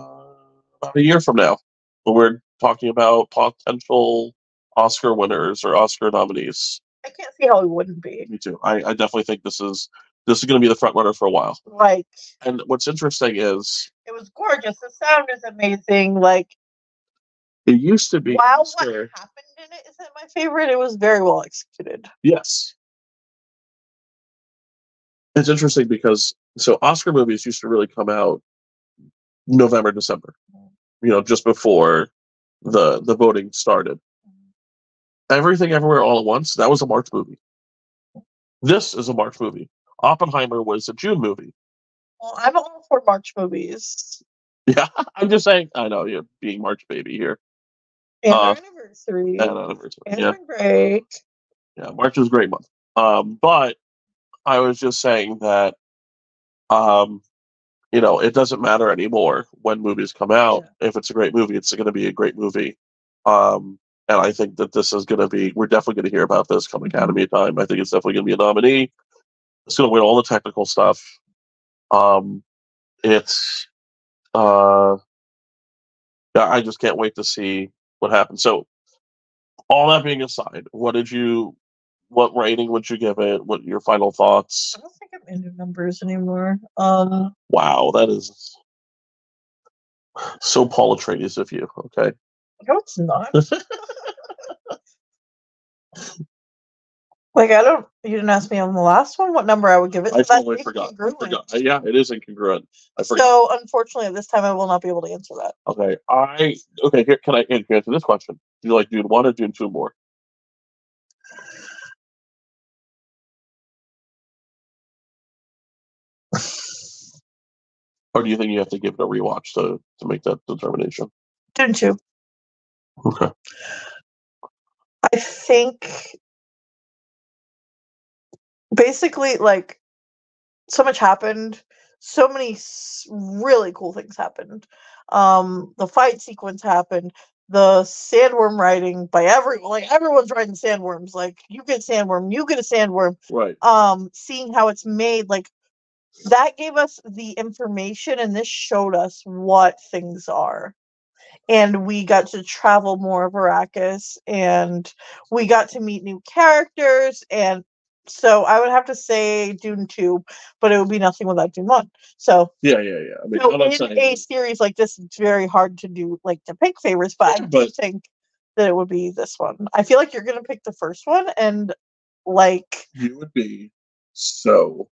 about a year from now when we're talking about potential Oscar winners or Oscar nominees? I can't see how it wouldn't be. Me too. I, I definitely think this is this is going to be the front runner for a while. Like, And what's interesting is it was gorgeous. The sound is amazing. Like, it used to be while what happened in it isn't my favorite, it was very well executed. yes. It's interesting because so Oscar movies used to really come out November December, you know, just before the the voting started. Everything Everywhere All at Once that was a March movie. This is a March movie. Oppenheimer was a June movie. Well, I'm all for March movies. Yeah, (laughs) I'm just saying. I know you're being March baby here. And Uh, anniversary. And, uh, and yeah. break. yeah, March is a great month. Um, but I was just saying that, um, you know, it doesn't matter anymore when movies come out. If it's a great movie, it's going to be a great movie. Um, and I think that this is going to be, we're definitely going to hear about this come Academy time. I think it's definitely going to be a nominee. It's going to win all the technical stuff. Um, it's, uh, I just can't wait to see what happens. So, all that being aside, what did you what rating would you give it? What your final thoughts? I don't think I'm into numbers anymore. Um, Wow, that is so Paul Atreides of you. Okay, no, it's not. (laughs) (laughs) like I don't. You didn't ask me on the last one what number I would give it. I totally forgot. I forgot. Uh, Yeah, it is incongruent. I forgot. So unfortunately, this time I will not be able to answer that. okay, I okay. Here, can I answer this question? Do you like Dune one or Dune two more? (sighs) Or do you think you have to give it a rewatch to to make that determination? Didn't you? Okay. I think basically like so much happened. So many really cool things happened. Um, the fight sequence happened. The sandworm riding by everyone, like everyone's riding sandworms. Like you get sandworm, you get a sandworm. Right. Um, seeing how it's made, like that gave us the information, and this showed us what things are and we got to travel more of Arrakis and we got to meet new characters and so I would have to say Dune 2, but it would be nothing without Dune 1. So, Yeah, yeah, yeah. I mean, so in saying a series like this, it's very hard to do like to pick favorites, but I but- think that it would be this one. I feel like you're gonna pick the first one and like you would be so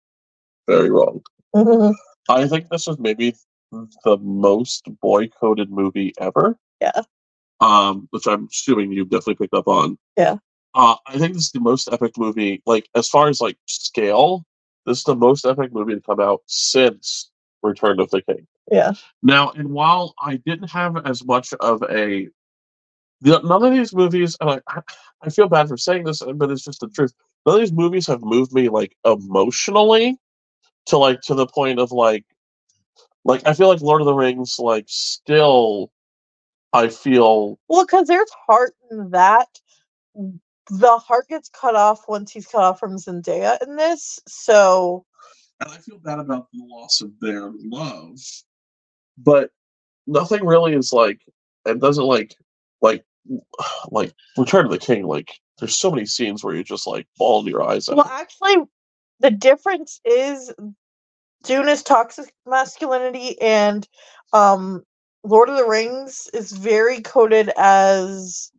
very wrong. (laughs) I think this is maybe the most boycotted movie ever. Yeah. Um, which I'm assuming you've definitely picked up on. Yeah. Uh, I think this is the most epic movie, like as far as like scale, this is the most epic movie to come out since Return of the King. yeah. Now, and while I didn't have as much of a, the, none of these movies, and I, I- I feel bad for saying this, but it's just the truth. None of these movies have moved me like emotionally to like to the point of like, like I feel like Lord of the Rings, like still, I feel Well, because there's heart in that. The heart gets cut off once he's cut off from Zendaya in this. So and I feel bad about the loss of their love, but nothing really is like it doesn't like like (sighs) like Return of the King. Like there's so many scenes where you just like ball your eyes out. Well, actually, the difference is Dune is toxic masculinity, and um, Lord of the Rings is very coded as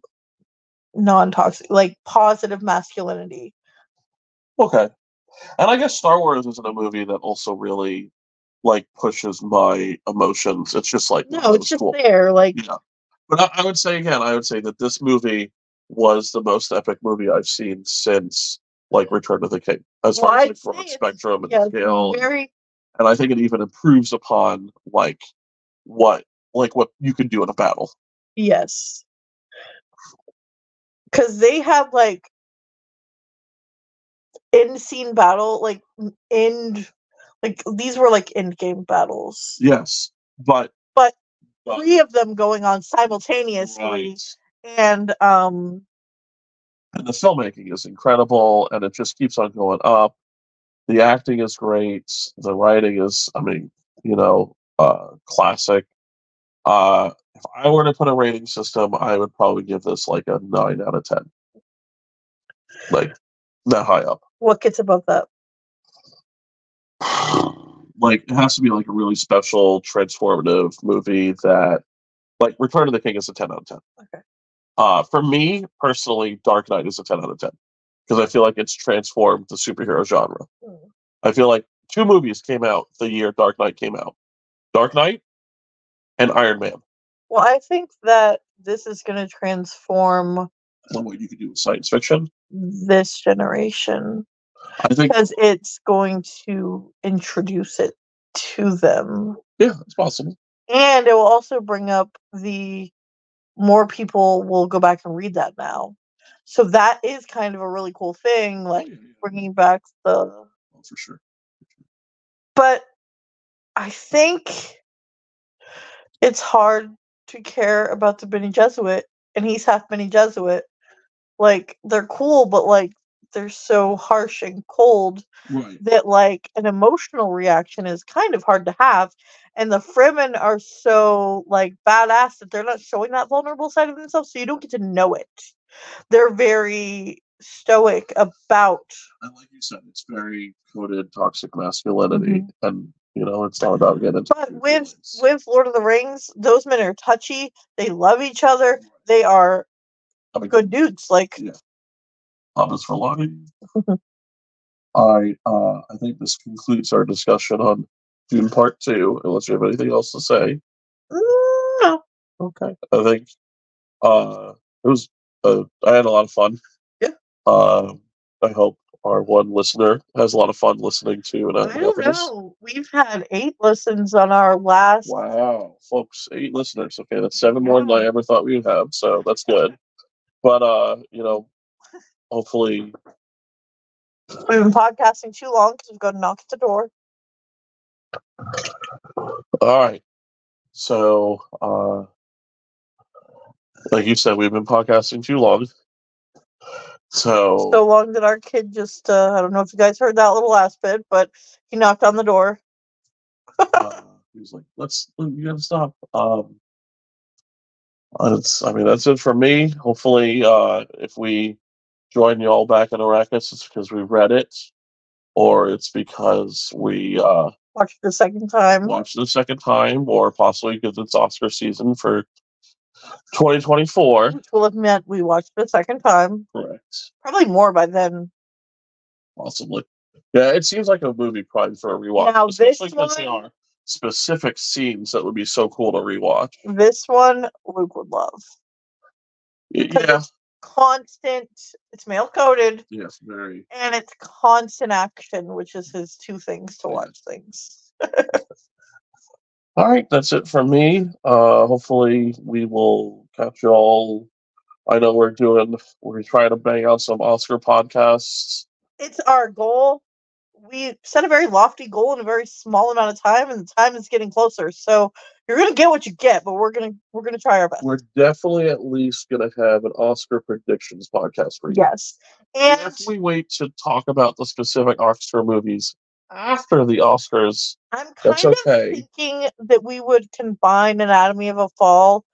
non-toxic, like positive masculinity. Okay, and I guess Star Wars isn't a movie that also really like pushes my emotions. It's just like No, it's just cool. there. Like, Yeah. But I, I would say again, I would say that this movie was the most epic movie I've seen since like Return of the King, as Well, far as like broad spectrum and yeah, scale. very and I think it even improves upon like what like what you can do in a battle. Yes. Cause they had like end scene battle, like end like these were like end game battles. Yes, but But but- Three of them going on simultaneously. right. And um and the filmmaking is incredible and it just keeps on going up the acting is great the writing is i mean you know uh classic uh if i were to put a rating system i would probably give this like a 9 out of 10 like that high up what gets above that? (sighs) like it has to be like a really special transformative movie that like return of the king is a 10 out of 10 Okay. uh for me personally dark knight is a 10 out of 10 because i feel like it's transformed the superhero genre Hmm. i feel like two movies came out the year dark knight came out dark knight and iron man. Well, I think that this is gonna transform and what you could do with science fiction. this generation i think because it's going to introduce it to them. yeah it's possible. And it will also bring up the more people will go back and read that now. So that is kind of a really cool thing oh, like Oh, yeah. bringing back the Oh, for sure. But i think it's hard to care about the Bene Gesserit and he's half Bene Gesserit like they're cool but like they're so harsh and cold right. that like an emotional reaction is kind of hard to have and the fremen are so like badass that they're not showing that vulnerable side of themselves so you don't get to know it. They're very stoic about and like you said it's very coded toxic masculinity mm-hmm. and you know it's not about getting but with with lord of the rings those men are touchy they love each other they are I mean, good dudes like Thomas for logging. I uh, I think this concludes our discussion on Dune Part Two. Unless you have anything else to say, no okay. I think uh, it was. Uh, I had a lot of fun. Yeah. Uh, I hope our one listener has a lot of fun listening to and i don't know we've had eight listens on our last Wow, folks, eight listeners. Okay, that's seven more than I ever thought we'd have. So that's good. But uh, you know, hopefully we've been podcasting too long because we've got to knock at the door All right. So, uh, like you said, we've been podcasting too long. So, so long that our kid just uh, I don't know if you guys heard that little last bit, but he knocked on the door. uh, he was like, "Let's, you gotta stop." Um, that's, I mean, that's it for me. Hopefully, uh, if we join you all back in Arrakis, it's because we read it, or it's because we uh, Watched it the second time. watched it a second time, or possibly because it's Oscar season for 2024. Which will have meant we watched it a second time. Correct. Probably more by then. Possibly. Yeah, it seems like a movie prime for a rewatch. Now, this especially because there one- are specific scenes that would be so cool to rewatch. This one Luke would love. Yeah. it's constant. It's male coded Yes, very. and it's constant action, which is his two things to watch things. (laughs) All right, that's it from me. Uh, hopefully, we will catch you all. I know we're doing, we're trying to bang out some Oscar podcasts. It's our goal. We set a very lofty goal in a very small amount of time, and the time is getting closer. So you're gonna get what you get, but we're gonna we're gonna try our best. We're definitely at least going to have an Oscar predictions podcast for you. Yes. And If we wait to talk about the specific Oscar movies after the Oscars, I'm kind that's of okay. thinking that we would combine Anatomy of a Fall.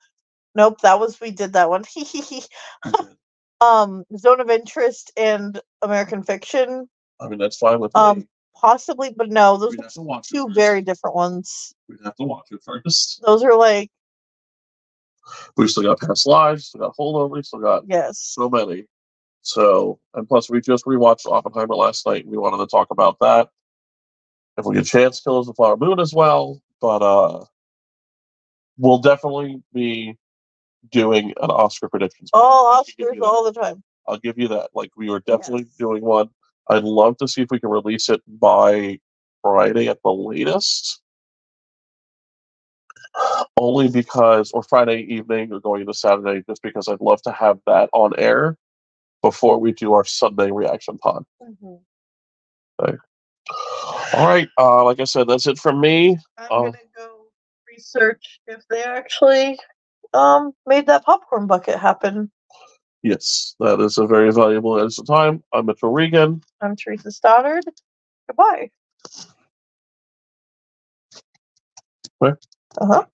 Nope, that was we did that one. (laughs) um, Zone of Interest and American Fiction, I mean, that's fine with Um, me. possibly, but no, those are have to watch it very different ones. We'd have to watch it first. Those are like We still got past lives, still got holdover, we still got yes, so many. So, and plus, we just rewatched Oppenheimer last night. And we wanted to talk about that. If we get a chance, Killers of the Flower Moon as well. But uh we'll definitely be doing an Oscar predictions. all I can give Oscars all the time. I'll give you that. Like we were definitely Yes. doing one. I'd love to see if we can release it by Friday at the latest. Only because, or Friday evening or going into Saturday, just because I'd love to have that on air before we do our Sunday reaction pod. Mhm. All right, uh, like I said, that's it from me. I'm Oh. gonna go research if they actually um made that popcorn bucket happen. Yes, that is a very valuable use of time. I'm Mitchell Regan. I'm Theresa Stoddard. Goodbye. What? Uh huh.